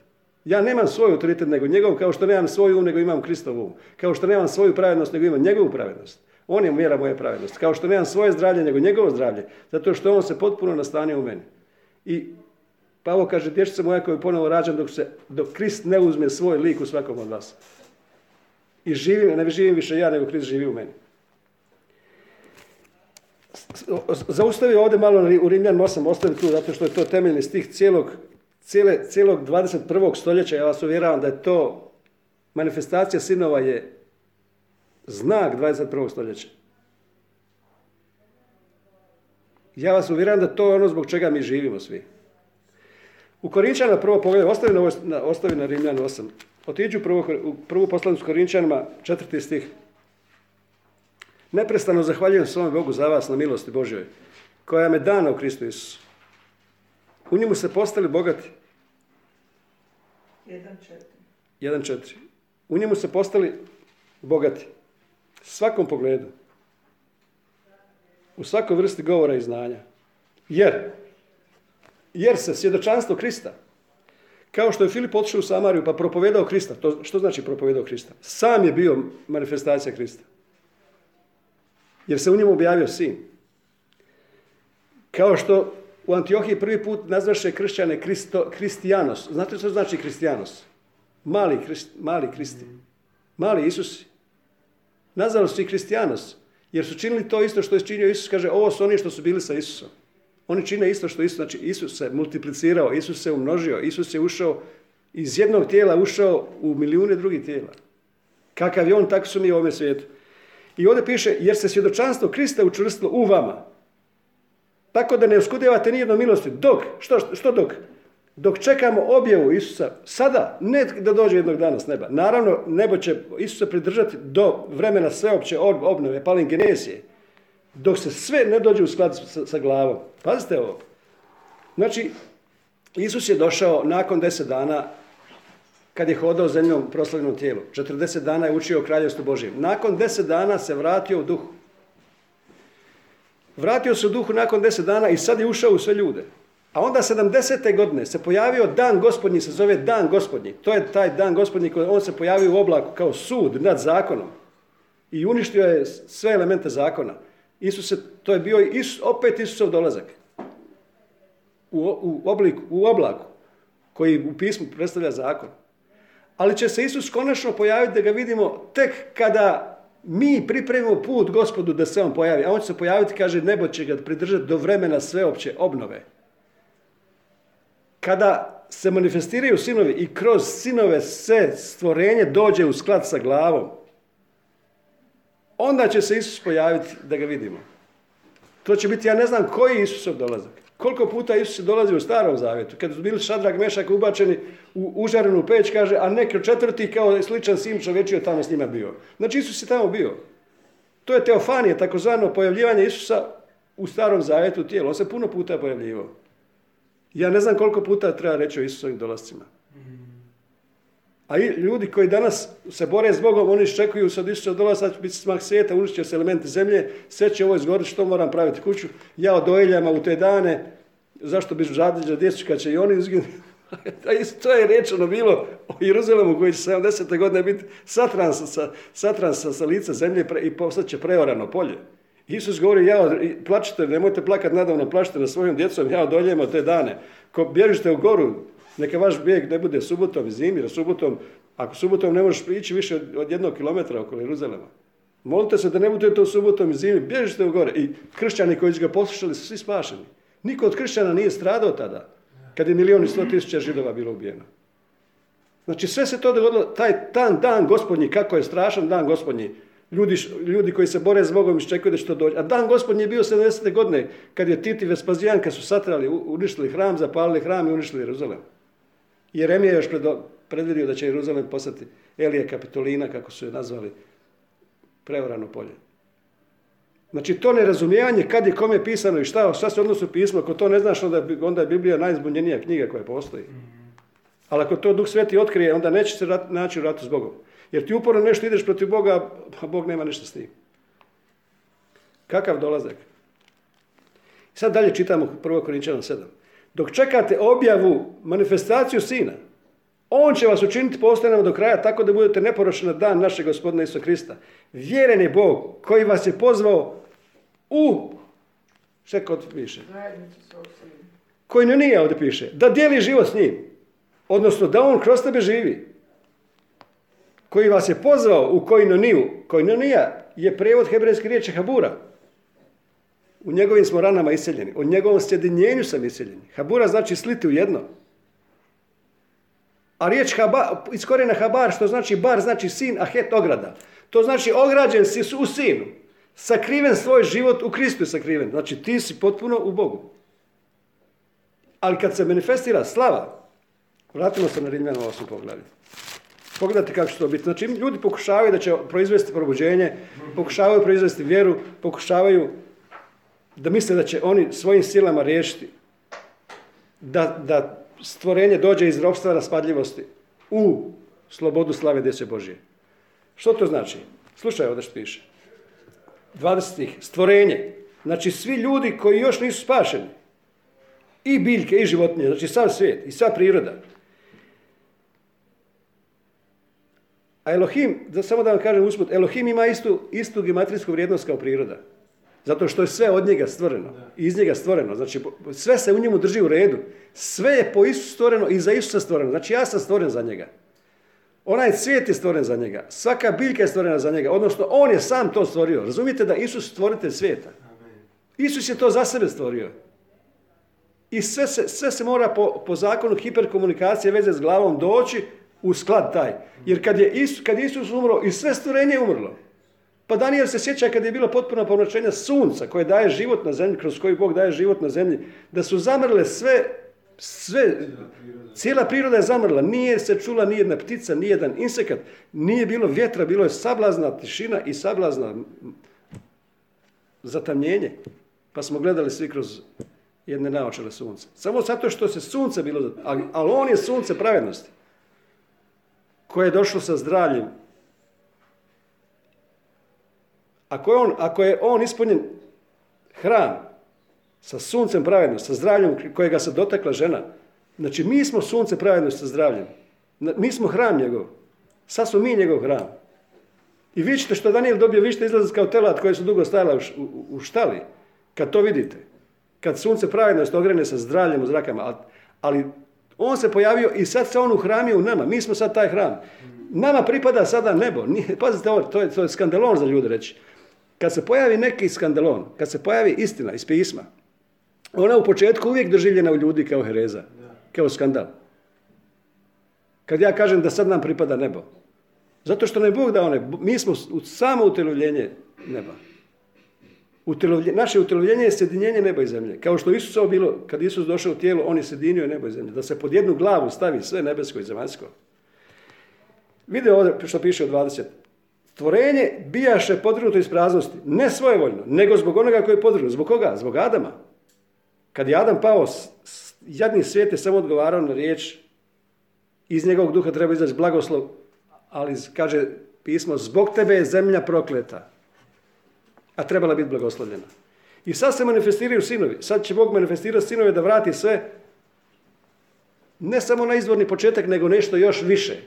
Speaker 1: Ja nemam svoj autoritet nego njegov, kao što nemam svoj um, nego imam Kristov um. Kao što nemam svoju pravednost, nego imam njegovu pravednost. On je mjera moje pravednosti. Kao što nemam svoje zdravlje, nego njegovo zdravlje. Zato što on se potpuno nastanio u meni. I Pavo kaže, dječica moja koja je ponovo rađan dok, se, dok Krist ne uzme svoj lik u svakom od vas. I živim, ne živim više ja, nego Krist živi u meni zaustavio ovdje malo u Rimljan 8, ostavim tu zato što je to temeljni stih cijelog, cijele, cijelog 21. stoljeća. Ja vas uvjeravam da je to manifestacija sinova je znak 21. stoljeća. Ja vas uvjeravam da to je ono zbog čega mi živimo svi. U Korinčana prvo pogled, ostavi na, ostavi na Rimljan 8. Otiđu prvo, u prvu poslanicu Korinčanima, četvrti stih. Neprestano zahvaljujem svome Bogu za vas na milosti Božjoj, koja me dana u Kristu Isusu. U njemu ste postali bogati.
Speaker 2: 1.4.
Speaker 1: 1.4. U njemu ste postali bogati. Svakom pogledu. U svakoj vrsti govora i znanja. Jer, jer se svjedočanstvo Krista, kao što je Filip otišao u Samariju pa propovedao Krista, to što znači propovedao Krista? Sam je bio manifestacija Krista. Jer se u njemu objavio sin. Kao što u Antiohiji prvi put nazvaše kršćane Kristo, Kristijanos. Znate što znači Kristijanos? Mali, krist, mali Kristi. Mali Isusi. Nazvali su ih Kristijanos. Jer su činili to isto što je činio Isus. Kaže, ovo su oni što su bili sa Isusom. Oni čine isto što Isus. Znači, Isus se multiplicirao, Isus se umnožio, Isus je ušao iz jednog tijela, ušao u milijune drugih tijela. Kakav je on, tako su mi u ovome svijetu. I ovdje piše, jer se svjedočanstvo Krista učvrstilo u vama. Tako da ne uskudevate nijedno milosti. Dok, što, što dok? Dok čekamo objavu Isusa, sada, ne da dođe jednog dana s neba. Naravno, nebo će Isusa pridržati do vremena sveopće obnove, palingenesije. Dok se sve ne dođe u sklad sa, sa glavom. Pazite ovo. Znači, Isus je došao nakon deset dana kad je hodao zemljom u proslavljenom tijelu. 40 dana je učio o kraljevstvu Božijem. Nakon deset dana se vratio u duhu. Vratio se u duhu nakon deset dana i sad je ušao u sve ljude. A onda 70. godine se pojavio dan gospodnji, se zove dan gospodnji. To je taj dan gospodnji koji on se pojavio u oblaku kao sud nad zakonom. I uništio je sve elemente zakona. Isus se, to je bio Isus, opet Isusov dolazak. U, u, obliku, u oblaku koji u pismu predstavlja zakon. Ali će se Isus konačno pojaviti da ga vidimo tek kada mi pripremimo put gospodu da se on pojavi. A on će se pojaviti, kaže, nebo će ga pridržati do vremena sveopće obnove. Kada se manifestiraju sinovi i kroz sinove se stvorenje dođe u sklad sa glavom, onda će se Isus pojaviti da ga vidimo. To će biti, ja ne znam koji Isusov dolazak. Koliko puta Isus je dolazi u starom zavjetu, kad su bili šadrag mešak ubačeni u užarenu peć, kaže, a neki četvrti kao sličan sin čovječio tamo s njima bio. Znači Isus je tamo bio. To je teofanije, takozvano pojavljivanje Isusa u starom zavjetu tijelu. On se puno puta pojavljivao. Ja ne znam koliko puta treba reći o Isusovim dolascima. A ljudi koji danas se bore s Bogom, oni iščekuju sad Isusa dolazak, će biti smak svijeta, će se elementi zemlje, sve će ovo izgoriti, što moram praviti kuću. Ja od ojeljama u te dane, zašto bi žadiđa djecu kad će i oni izginuti. to je rečeno bilo o Jeruzalemu koji će 70. godine biti satran sa, satran sa, sa lica zemlje i postat će preorano polje. Isus govori, ja, plačite, nemojte plakat nadavno, plačite na svojom djecom, ja odoljemo te dane. Ko bježite u goru, neka vaš bijeg ne bude subotom i zimi, jer subotom, ako subotom ne možeš ići više od jednog kilometra oko Jeruzalema. Molite se da ne budete u subotom i zimi, bježite u gore. I kršćani koji su ga poslušali su svi spašeni. Niko od kršćana nije stradao tada, kad je milijun i sto tisuća židova bilo ubijeno. Znači sve se to dogodilo, taj dan, dan gospodnji, kako je strašan dan gospodnji. Ljudi, ljudi koji se bore s Bogom iščekuju da će to doći. A dan gospodnji je bio 70. godine, kad je Titi Vespazijan, kad su satrali, uništili hram, zapalili hram i uništili Jeruzalem. Jeremija je još predvidio da će Jeruzalem postati Elije Kapitolina, kako su je nazvali, preorano polje. Znači to nerazumijevanje kad je kome pisano i šta, šta se odnosi u pismo, ako to ne znaš, onda, onda je Biblija najzbunjenija knjiga koja postoji. Ali ako to Duh Sveti otkrije, onda neće se rat, naći u ratu s Bogom. Jer ti uporno nešto ideš protiv Boga, a Bog nema ništa s tim. Kakav dolazak? sad dalje čitamo 1. Korinčana 7. Dok čekate objavu, manifestaciju Sina, On će vas učiniti postojanom do kraja tako da budete neporočni na dan našeg gospodina Isusa Krista. Vjeren je Bog koji vas je pozvao u, šta kod piše? Koji ne nije ovdje piše. Da dijeli život s njim. Odnosno da on kroz tebe živi. Koji vas je pozvao u koinoniju. Koinonija je prijevod hebrejske riječi habura. U njegovim smo ranama iseljeni. O njegovom sjedinjenju sam iseljeni. Habura znači sliti u jedno. A riječ haba, iz korijena habar, što znači bar, znači sin, a het ograda. To znači ograđen si u sinu. Sakriven svoj život u Kristu je sakriven. Znači ti si potpuno u Bogu. Ali kad se manifestira slava, vratimo se na Rimljanu 8 poglavlje. Pogledajte kako će to biti. Znači ljudi pokušavaju da će proizvesti probuđenje, pokušavaju proizvesti vjeru, pokušavaju da misle da će oni svojim silama riješiti. da, da stvorenje dođe iz ropstva raspadljivosti u slobodu slave djece Božije. Što to znači? Slušaj ovdje što piše. 20. Stvorenje. Znači svi ljudi koji još nisu spašeni. I biljke, i životinje. Znači sav svijet i sva priroda. A Elohim, da samo da vam kažem usput, Elohim ima istu, istu gematrijsku vrijednost kao priroda. Zato što je sve od njega stvoreno. I iz njega stvoreno. Znači, sve se u njemu drži u redu. Sve je po Isusu stvoreno i za Isusa stvoreno. Znači, ja sam stvoren za njega. Onaj svijet je stvoren za njega. Svaka biljka je stvorena za njega. Odnosno, on je sam to stvorio. Razumijete da Isus stvoritelj svijeta? Isus je to za sebe stvorio. I sve se, sve se mora po, po zakonu hiperkomunikacije veze s glavom doći u sklad taj. Jer kad je Isus, kad je Isus umro i sve stvorenje je umrlo. Pa Daniel se sjeća kad je bilo potpuno pomračenja sunca koje daje život na zemlji, kroz koji Bog daje život na zemlji, da su zamrle sve, sve, cijela priroda je zamrla, nije se čula ni jedna ptica, ni jedan insekat, nije bilo vjetra, bilo je sablazna tišina i sablazna zatamnjenje. Pa smo gledali svi kroz jedne naočale sunce. Samo zato što se sunce bilo, ali on je sunce pravednosti koje je došlo sa zdravljem Ako je on, ako je on ispunjen hram sa suncem pravednosti, sa zdravljem kojega se dotakla žena, znači mi smo sunce pravednosti sa zdravljem. Mi smo hram njegov. Sad smo mi njegov hram. I vi ćete što Daniel dobio, vi ćete izlaziti kao telat koje su dugo stajala u, štali. Kad to vidite. Kad sunce pravednosti ogrene sa zdravljem u zrakama. Ali on se pojavio i sad se on uhramio u nama. Mi smo sad taj hram. Nama pripada sada nebo. Pazite ovo, to je, to je skandalon za ljude reći. Kad se pojavi neki skandalon, kad se pojavi istina iz pisma, ona u početku uvijek doživljena u ljudi kao hereza, kao skandal. Kad ja kažem da sad nam pripada nebo. Zato što ne Bog dao nebo. Mi smo samo utelovljenje neba. Utelovlje, naše utelovljenje je sjedinjenje neba i zemlje. Kao što Isus ovo bilo, kad Isus došao u tijelo, on je sjedinio nebo i zemlje. Da se pod jednu glavu stavi sve nebesko i zemaljsko. Vide ovdje što piše u 20. Stvorenje bijaše podvrgnuto iz praznosti, ne svojevoljno, nego zbog onoga koji je podvrgnut. Zbog koga? Zbog Adama. Kad je Adam pao, jadni svijet je samo odgovarao na riječ, iz njegovog duha treba izaći blagoslov, ali kaže pismo, zbog tebe je zemlja prokleta, a trebala biti blagoslovljena. I sad se manifestiraju sinovi. Sad će Bog manifestirati sinove da vrati sve, ne samo na izvorni početak, nego nešto još više.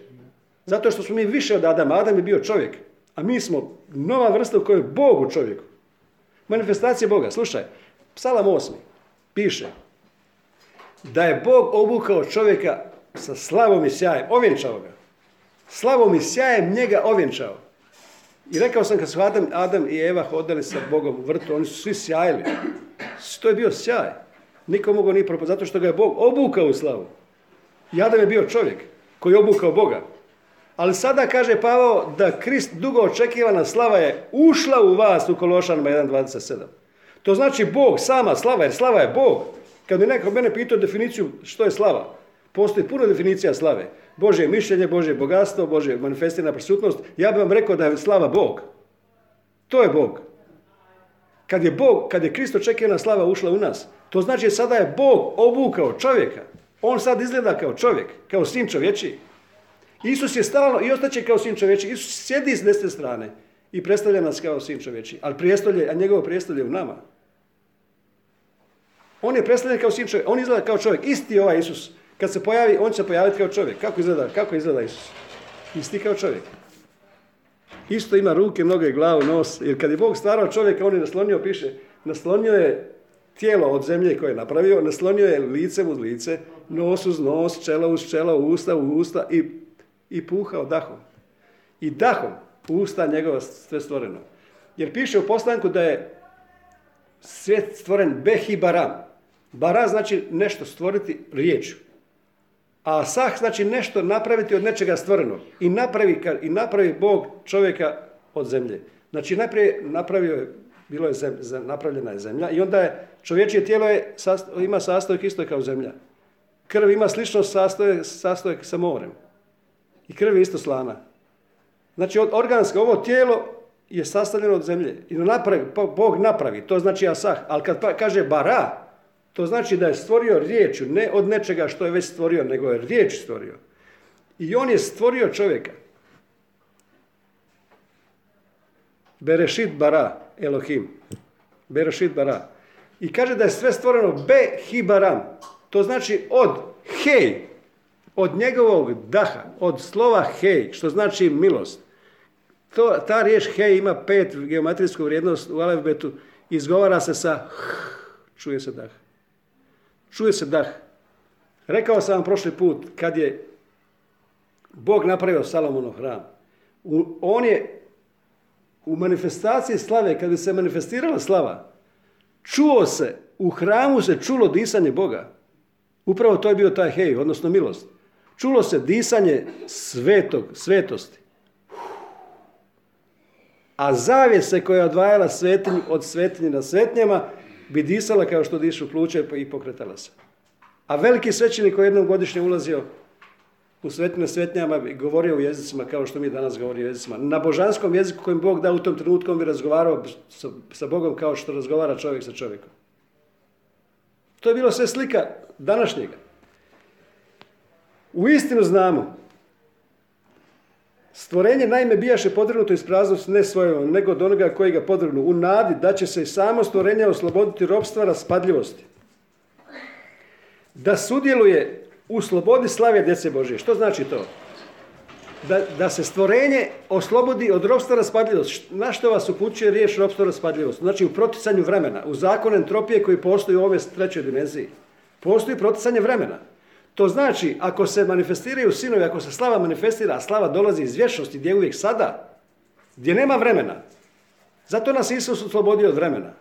Speaker 1: Zato što smo mi više od Adama. Adam je bio čovjek. A mi smo nova vrsta u kojoj je Bog u čovjeku. Manifestacija Boga. Slušaj, psalam 8. piše da je Bog obukao čovjeka sa slavom i sjajem. Ovjenčao ga. Slavom i sjajem njega ovjenčao. I rekao sam kad su Adam, Adam i Eva hodali sa Bogom u vrtu, oni su svi sjajili. To je bio sjaj. Niko mogao ni propast, zato što ga je Bog obukao u slavu. I Adam je bio čovjek koji je obukao Boga. Ali sada kaže Pavao da Krist dugo očekivana slava je ušla u vas u Kološanima 1.27. To znači Bog, sama slava, jer slava je Bog. Kad mi neko mene pitao definiciju što je slava, postoji puno definicija slave. Bože mišljenje, Bože bogatstvo, Bože manifestirana prisutnost. Ja bih vam rekao da je slava Bog. To je Bog. Kad je Bog, kad je Krist očekivana slava ušla u nas, to znači sada je Bog obukao čovjeka. On sad izgleda kao čovjek, kao sin čovječiji. Isus je stalno i ostaće kao sin čovječi. Isus sjedi s desne strane i predstavlja nas kao sin čovječi. Ali prijestolje, a njegovo prijestolje u nama. On je predstavljen kao sin čovjek. On izgleda kao čovjek. Isti ovaj Isus. Kad se pojavi, on će se pojaviti kao čovjek. Kako izgleda, kako izgleda Isus? Isti kao čovjek. Isto ima ruke, noge, glavu, nos. Jer kad je Bog stvarao čovjeka, on je naslonio, piše, naslonio je tijelo od zemlje koje je napravio, naslonio je lice uz lice, nos uz nos, čelo uz čelo, usta u usta i i puhao dahom. I dahom usta njegova sve stvoreno. Jer piše u poslanku da je svijet stvoren behi baram. Bara znači nešto stvoriti riječu. A sah znači nešto napraviti od nečega stvorenog. I napravi, i napravi Bog čovjeka od zemlje. Znači najprije napravio je, bilo je zem, napravljena je zemlja i onda je čovječije tijelo je, ima sastojak isto kao zemlja. Krv ima slično sastojak, sastojak sa morem. I krv isto slana. Znači, organsko ovo tijelo je sastavljeno od zemlje. I napravi, Bog napravi, to znači asah. Ali kad pa, kaže bara, To znači da je stvorio riječju, ne od nečega što je već stvorio, nego je riječ stvorio. I on je stvorio čovjeka. Berešit bara, Elohim. Berešit bara. I kaže da je sve stvoreno be hibaram. To znači od hej, od njegovog daha, od slova hej, što znači milost. To, ta riječ hej ima pet geometrijsku vrijednost u alfabetu, izgovara se sa h, čuje se dah. Čuje se dah. Rekao sam vam prošli put, kad je Bog napravio Salomonov hram, on je u manifestaciji slave, kad bi se manifestirala slava, čuo se, u hramu se čulo disanje Boga. Upravo to je bio taj hej, odnosno milost. Čulo se disanje svetog, svetosti. A zavjese koja je odvajala svetinju od svetinje na svetnjama bi disala kao što dišu pluće i pokretala se. A veliki svećenik koji jednom godišnje ulazio u svetine svetnjama i govorio u jezicima kao što mi danas govorimo jezicima. Na božanskom jeziku kojim Bog da u tom trenutku on bi razgovarao sa Bogom kao što razgovara čovjek sa čovjekom. To je bilo sve slika današnjega. U istinu znamo. Stvorenje naime bijaše podvrnuto iz praznosti ne svojom, nego od onoga koji ga podvrnu. U nadi da će se i samo stvorenje osloboditi robstva raspadljivosti. Da sudjeluje u slobodi slave djece Božije. Što znači to? Da, da se stvorenje oslobodi od robstva raspadljivosti. Na što vas upućuje riječ robstva raspadljivosti? Znači u proticanju vremena, u zakon entropije koji postoji u ove trećoj dimenziji. Postoji proticanje vremena. To znači, ako se manifestiraju sinovi, ako se slava manifestira, a slava dolazi iz vječnosti gdje je uvijek sada, gdje nema vremena. Zato nas Isus oslobodio od vremena.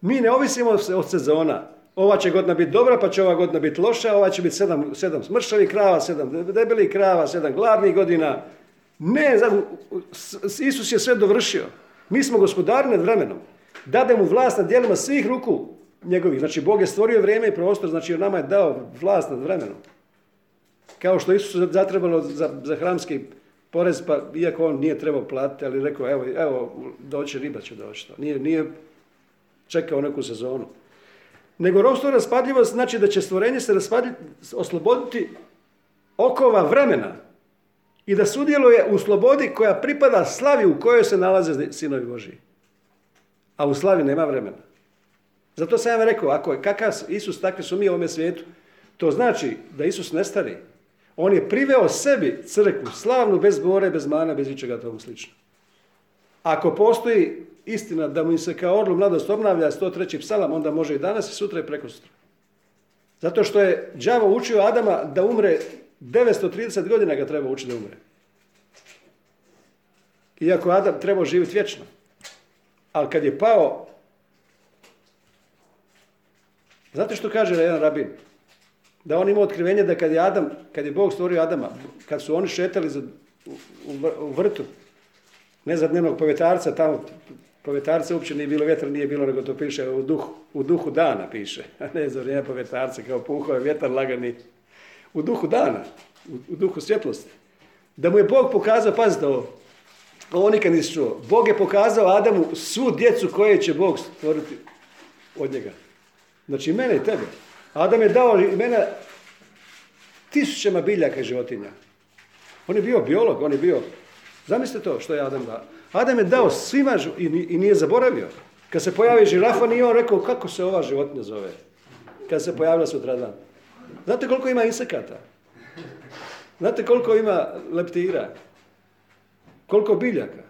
Speaker 1: Mi ne ovisimo od sezona. Ova će godina biti dobra, pa će ova godina biti loša, ova će biti sedam, sedam smršavih krava, sedam debelih krava, sedam gladnih godina. Ne, Isus je sve dovršio. Mi smo gospodari nad vremenom. Dade mu vlast nad dijelima svih ruku njegovih. Znači, Bog je stvorio vrijeme i prostor, znači nama je dao vlast nad vremenom. Kao što Isus zatrebalo za, za hramski porez, pa iako on nije trebao platiti, ali rekao, evo, evo doće riba će doći. Nije, nije čekao neku sezonu. Nego ropstvo raspadljivost znači da će stvorenje se osloboditi okova vremena i da sudjeluje u slobodi koja pripada slavi u kojoj se nalaze sinovi Božiji. A u slavi nema vremena. Zato sam ja rekao, ako je kakav Isus, takvi su mi u ovome svijetu, to znači da Isus ne stari. On je priveo sebi crkvu, slavnu, bez bore, bez mana, bez ičega tomu slično. Ako postoji istina da mu se kao orlu mladost obnavlja 103. psalam, onda može i danas i sutra i preko sutra. Zato što je đavo učio Adama da umre 930 godina ga treba učiti da umre. Iako Adam trebao živjeti vječno. Ali kad je pao, znate što kaže jedan rabin? Da on ima otkrivenje da kad je Adam, kad je Bog stvorio Adama, kad su oni šetali za, u, u vrtu, ne za dnevnog povjetarca, tamo povjetarca uopće nije bilo vjetra, nije bilo, nego to piše u duhu, u duhu dana piše, a ne za vrijeme povjetarca, kao puhao je vjetar lagani. U duhu dana, u, duhu svjetlosti. Da mu je Bog pokazao, pazite ovo, ovo nikad nisi čuo. Bog je pokazao Adamu svu djecu koje će Bog stvoriti od njega. Znači mene i tebe. Adam je dao mene tisućama biljaka i životinja. On je bio biolog, on je bio... Zamislite to što je Adam dao. Adam je dao svima i nije zaboravio. Kad se pojavi žirafa, nije on rekao kako se ova životinja zove. Kad se pojavila sutradan. Znate koliko ima insekata? Znate koliko ima leptira? Koliko biljaka?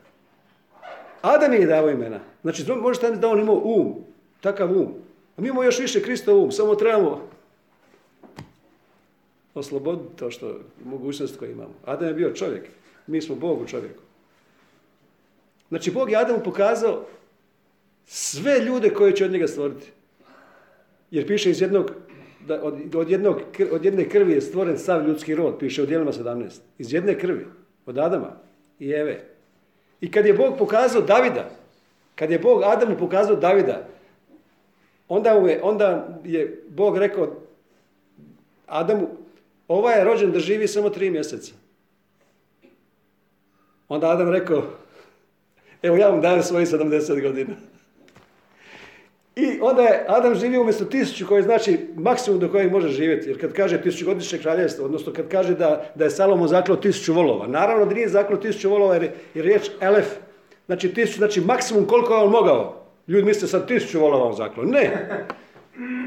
Speaker 1: Adam je dao imena. Znači, možete da on imao um, takav um. A mi imamo još više Kristov um, samo trebamo osloboditi to što, mogućnost koju imamo. Adam je bio čovjek, mi smo Bog u čovjeku. Znači, Bog je Adamu pokazao sve ljude koje će od njega stvoriti. Jer piše iz jednog, da od, od, jednog, od jedne krvi je stvoren sav ljudski rod, piše u dijelima 17. Iz jedne krvi, od Adama i Eve. I kad je Bog pokazao Davida, kad je Bog Adamu pokazao Davida, onda, mu je, onda je Bog rekao Adamu, ovaj je rođen da živi samo tri mjeseca. Onda Adam rekao, Evo ja vam dajem svojih 70 godina. I onda je Adam živio umjesto tisuću koji znači maksimum do kojeg može živjeti. Jer kad kaže tisućugodišnje kraljevstvo, odnosno kad kaže da, da je Salomo zaklao tisuću volova. Naravno da nije zaklao tisuću volova jer je riječ elef. Znači tisuću, znači maksimum koliko je on mogao. Ljudi misle sad tisuću volova on zaklao. Ne.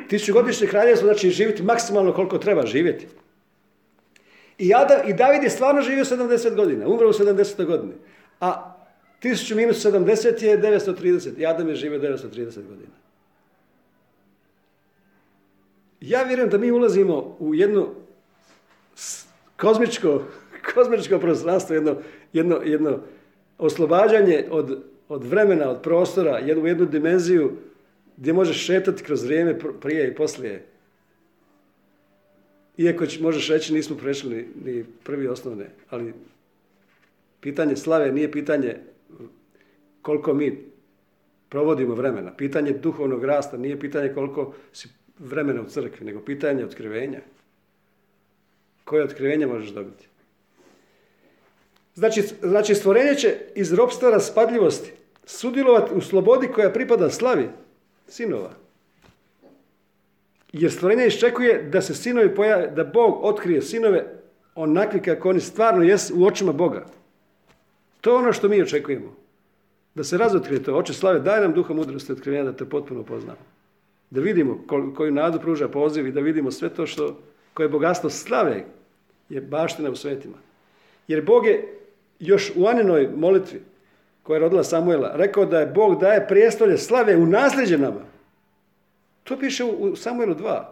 Speaker 1: Tisućugodišnje kraljevstvo znači živjeti maksimalno koliko treba živjeti. I, Adam, I David je stvarno živio 70 godina, umro u 70. godini. A 1000 minus 70 je 930. I Adam je živio 930 godina. Ja vjerujem da mi ulazimo u jedno kozmičko, kozmičko prostranstvo, jedno, jedno, jedno oslobađanje od, od vremena, od prostora, jednu, jednu dimenziju gdje možeš šetati kroz vrijeme prije i poslije. Iako možeš reći nismo prešli ni, ni prvi osnovne, ali pitanje slave nije pitanje koliko mi provodimo vremena. Pitanje duhovnog rasta nije pitanje koliko si vremena u crkvi, nego pitanje otkrivenja. Koje otkrivenje možeš dobiti? Znači, znači stvorenje će iz ropstva raspadljivosti sudjelovati u slobodi koja pripada slavi sinova. Jer stvorenje iščekuje da se sinovi pojave, da Bog otkrije sinove onakvi kako oni stvarno jesu u očima Boga. To je ono što mi očekujemo. Da se razotkrije to. Oče slave, daj nam duha mudrosti otkrivenja da te potpuno poznamo. Da vidimo koju nadu pruža poziv i da vidimo sve to što, koje bogatstvo slave je baština u svetima. Jer Bog je još u Aninoj molitvi koja je rodila Samuela rekao da je Bog daje prijestolje slave u nasljeđe nama. To piše u Samuelu 2.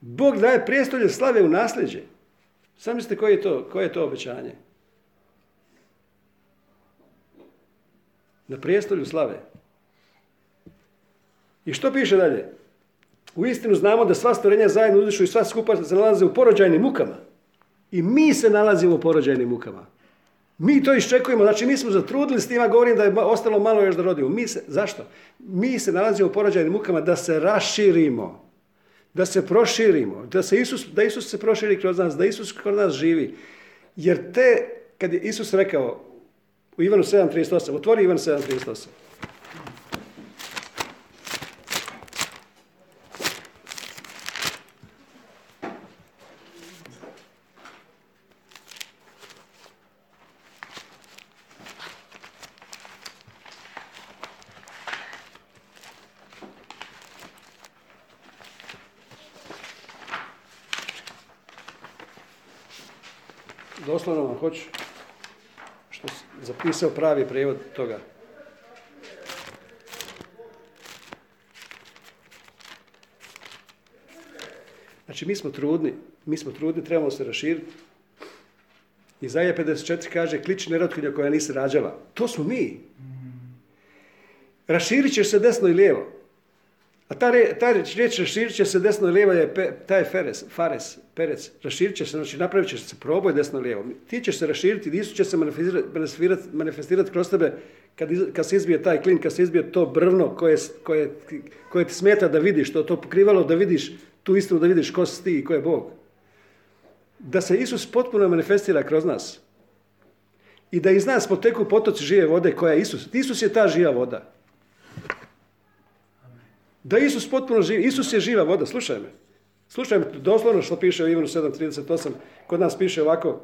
Speaker 1: Bog daje prijestolje slave u nasljeđe. Sami ste koje je to, koje je to obećanje? Na prijestolju slave. I što piše dalje? U istinu znamo da sva stvorenja zajedno udišu i sva skupa se nalaze u porođajnim mukama. I mi se nalazimo u porođajnim mukama. Mi to iščekujemo, znači mi smo zatrudili s tima, govorim da je ostalo malo još da rodimo. Mi se, zašto? Mi se nalazimo u porođajnim mukama da se raširimo, da se proširimo, da, se Isus, da Isus se proširi kroz nas, da Isus kroz nas živi. Jer te, kad je Isus rekao u Ivanu 7.38, otvori Ivan 7.38, doslovno vam hoću što zapisao pravi prijevod toga. Znači, mi smo trudni, mi smo trudni, trebamo se raširiti. Izaija 54 kaže, kliči nerotkinja koja nisi rađala. To smo mi. Raširit ćeš se desno i lijevo. A ta, ta riječ raširit će se desno lijevo je pe, taj feres, fares, perec. Raširit će se, znači napravit će se proboj desno lijevo. Ti ćeš se raširiti, Isus će se manifestirati, manifestirati kroz tebe kad, kad se izbije taj klin, kad se izbije to brvno koje, koje, koje ti smeta da vidiš, to, to pokrivalo da vidiš tu istinu, da vidiš ko si ti i ko je Bog. Da se Isus potpuno manifestira kroz nas. I da iz nas poteku potoci žive vode koja je Isus. Isus je ta živa voda. Da Isus potpuno živi. Isus je živa voda, slušaj me. Slušaj me, doslovno što piše u Ivanu 7.38, kod nas piše ovako,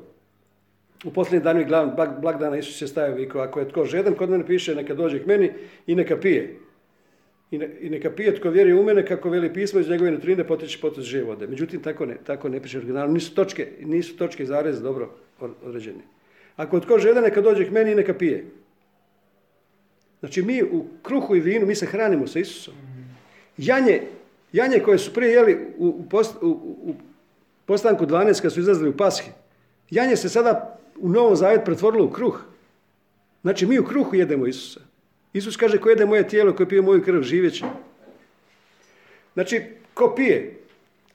Speaker 1: u posljednji dan i glavni blagdana Isus je stajao i ako je tko žedan, kod mene piše neka dođe k meni i neka pije. I, neka pije tko vjeruje u mene, kako veli pismo iz njegove nutrine poteći potoci žive vode. Međutim, tako ne, tako ne piše originalno. Nisu točke, nisu točke zarez dobro određeni. Ako tko žedan, neka dođe k meni i neka pije. Znači mi u kruhu i vinu, mi se hranimo sa Isusom. Janje, janje koje su prije jeli u, u, post, u, postanku 12 kad su izlazili u pashi, janje se sada u Novom Zavjet pretvorilo u kruh. Znači mi u kruhu jedemo Isusa. Isus kaže ko jede moje tijelo, ko pije moju krv, živjeće. Znači, ko pije,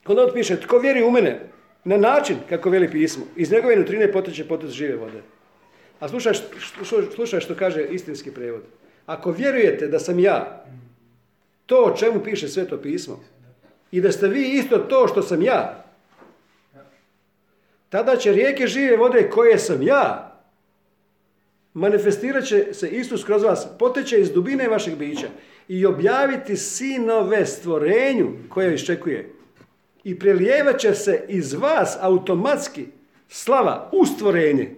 Speaker 1: onda piše, tko vjeri u mene, na način kako veli pismo, iz njegove nutrine poteče poteč žive vode. A slušaj, slušaj što kaže istinski prevod. Ako vjerujete da sam ja, to o čemu piše sveto pismo, i da ste vi isto to što sam ja, tada će rijeke žive vode koje sam ja, manifestirat će se Isus kroz vas, poteće iz dubine vašeg bića. i objaviti sinove stvorenju koje iščekuje. I prelijevat će se iz vas automatski slava u stvorenje.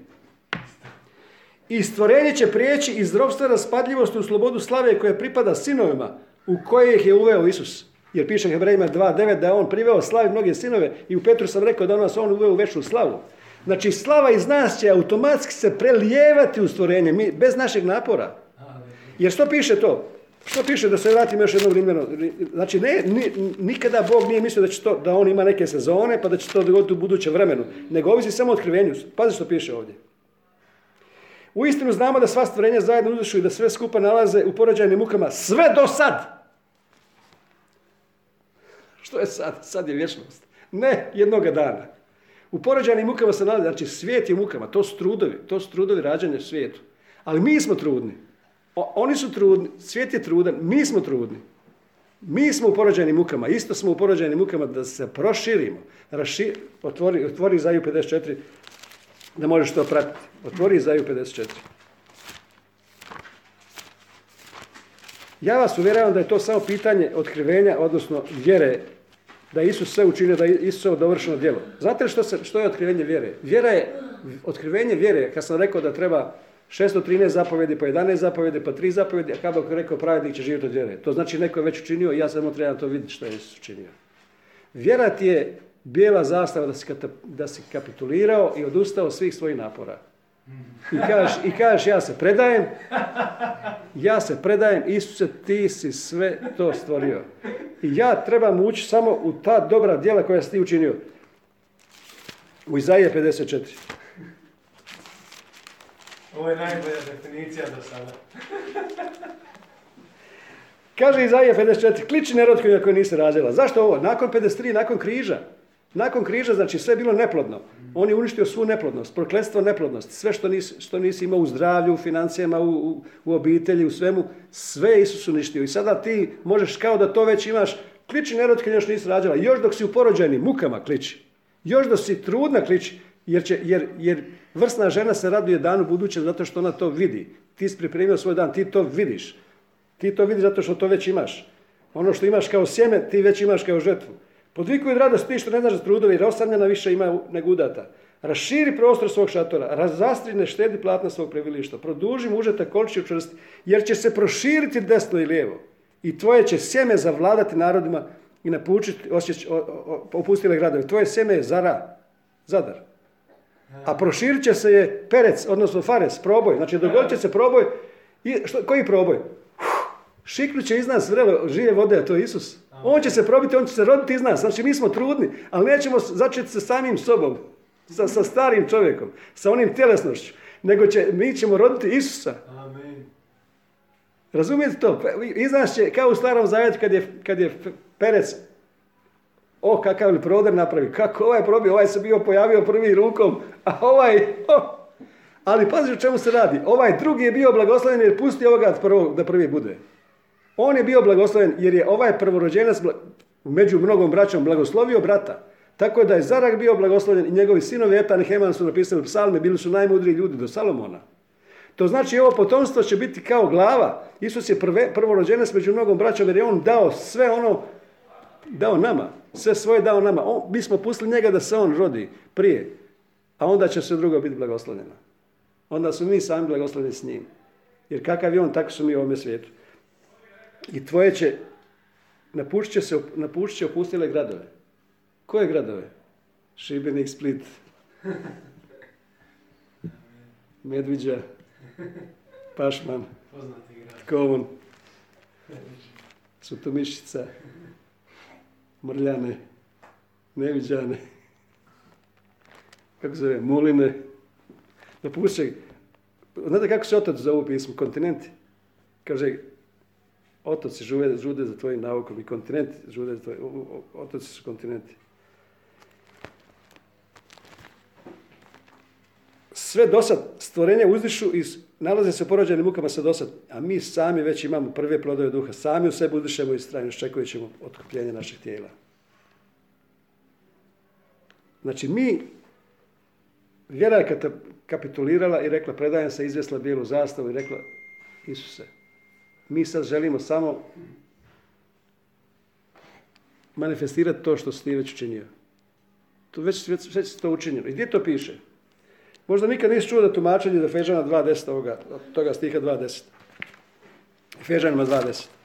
Speaker 1: I stvorenje će prijeći iz robstva raspadljivosti u slobodu slave koja pripada sinovima u koje ih je uveo Isus. Jer piše Hebrejima 2.9 da je on priveo slavi mnoge sinove i u Petru sam rekao da nas on uveo u večnu slavu. Znači slava iz nas će automatski se prelijevati u stvorenje, mi, bez našeg napora. Jer što piše to? Što piše da se vratim još jednom rimljeno? Znači, ne, nikada Bog nije mislio da, će to, da on ima neke sezone, pa da će to dogoditi u budućem vremenu. Nego ovisi samo o otkrivenju. Pazi što piše ovdje. U istinu znamo da sva stvorenja zajedno uzdišu i da sve skupa nalaze u porođajnim mukama sve do sad. Što je sad? Sad je vječnost. Ne jednoga dana. U porođajnim mukama se nalazi, znači svijet je mukama, to su trudovi, to su trudovi rađanja svijetu. Ali mi smo trudni. oni su trudni, svijet je trudan, mi smo trudni. Mi smo u porođajnim mukama, isto smo u porođajnim mukama da se proširimo. otvori, otvori Zaju 54, da možeš to pratiti. Otvori Zaju 54. Ja vas uvjeravam da je to samo pitanje otkrivenja, odnosno vjere da je Isus sve učinio, da je Isus dovršeno djelo. Znate što, se, što je otkrivenje vjere? Vjera je, otkrivenje vjere, kad sam rekao da treba 613 zapovjedi, pa 11 zapovjedi, pa 3 zapovjedi, a kada rekao pravednik će živjeti od vjere. To znači neko je već učinio i ja samo trebam to vidjeti što je Isus učinio. Vjera ti je bijela zastava da si, da si kapitulirao i odustao svih svojih napora. I kažeš, I kažeš ja se predajem, ja se predajem, Isuse, ti si sve to stvorio. I ja trebam ući samo u ta dobra djela koja si ti učinio. U Izaije 54.
Speaker 2: Ovo je najbolja definicija do sada.
Speaker 1: Kaže Izaija 54, kliči nerod koji nisi rađala. Zašto ovo? Nakon 53, nakon križa. Nakon križa, znači sve je bilo neplodno. On je uništio svu neplodnost, prokletstvo neplodnost, sve što nisi, što nisi imao u zdravlju, u financijama, u, u, obitelji, u svemu, sve Isus uništio. I sada ti možeš kao da to već imaš, kliči nerod kad još nisi rađala. Još dok si u porođajnim mukama kliči. Još dok si trudna kliči. Jer, će, jer, jer vrsna žena se raduje danu budućem zato što ona to vidi. Ti si pripremio svoj dan, ti to vidiš. Ti to vidiš zato što to već imaš. Ono što imaš kao sjeme, ti već imaš kao žetvu. Podvikuj radost ti što ne znaš za trudovi, jer osamljena više ima nego udata. Raširi prostor svog šatora, razastri ne štedi platna svog prebivališta, produži mužeta kolči učvrsti, jer će se proširiti desno i lijevo. I tvoje će sjeme zavladati narodima i napučiti, opustile gradove. Tvoje sjeme je zara, zadar. A proširit će se je perec, odnosno fares, proboj. Znači dogodit će se proboj. I, što, koji proboj? Šiknut će iz nas vrelo žive vode, a to je Isus. On će se probiti, on će se roditi iz nas. Znači mi smo trudni, ali nećemo začeti sa samim sobom, sa, sa starim čovjekom, sa onim tjelesnošću, nego će, mi ćemo roditi Isusa. Amen. Razumijete to? Iz nas će, kao u starom zavjetu kad je, kad je Perec, o kakav li proder napravi, kako ovaj probio, ovaj se bio pojavio prvi rukom, a ovaj, ali pazi o čemu se radi. Ovaj drugi je bio blagosloven jer pusti ovoga da prvi bude. On je bio blagosloven jer je ovaj prvorođenac među mnogom braćom blagoslovio brata. Tako da je Zarak bio blagoslovljen i njegovi sinovi Etan i Heman su napisali psalme, bili su najmudriji ljudi do Salomona. To znači ovo potomstvo će biti kao glava. Isus je prve, prvorođenac među mnogom braćom jer je on dao sve ono, dao nama. Sve svoje dao nama. On, mi smo pustili njega da se on rodi prije. A onda će sve drugo biti blagoslovljeno. Onda su mi sami blagoslovljeni s njim. Jer kakav je on, tako su mi u ovome svijetu. I tvoje će, napušit će, se, opustile gradove. Koje gradove? Šibenik, Split, Medviđa, Pašman, Kovon, Sutomišica, Mrljane, Neviđane, kako se zove, Muline. Napustit znate kako se otac zovu pismo? Kontinenti. Kaže, otoci žude, žude za tvojim naukom i kontinenti žude za tvojim, otoci su kontinenti. Sve dosad stvorenja uzdišu i nalaze se u porođenim mukama sa dosad, a mi sami već imamo prve plodove duha, sami u sebi uzdišemo i strajno ćemo otkupljenje naših tijela. Znači mi, vjera je kapitulirala i rekla predajem se, izvjesla bijelu zastavu i rekla Isuse, Mi sad želimo samo manifestirati to što si ti već učinio. To već, već, već to učinjeno. I gdje to piše? Možda nikad nisi čuo da tumačenje da Fežana 2.10 ovoga, toga stiha 2.10. Fežanima 2.10.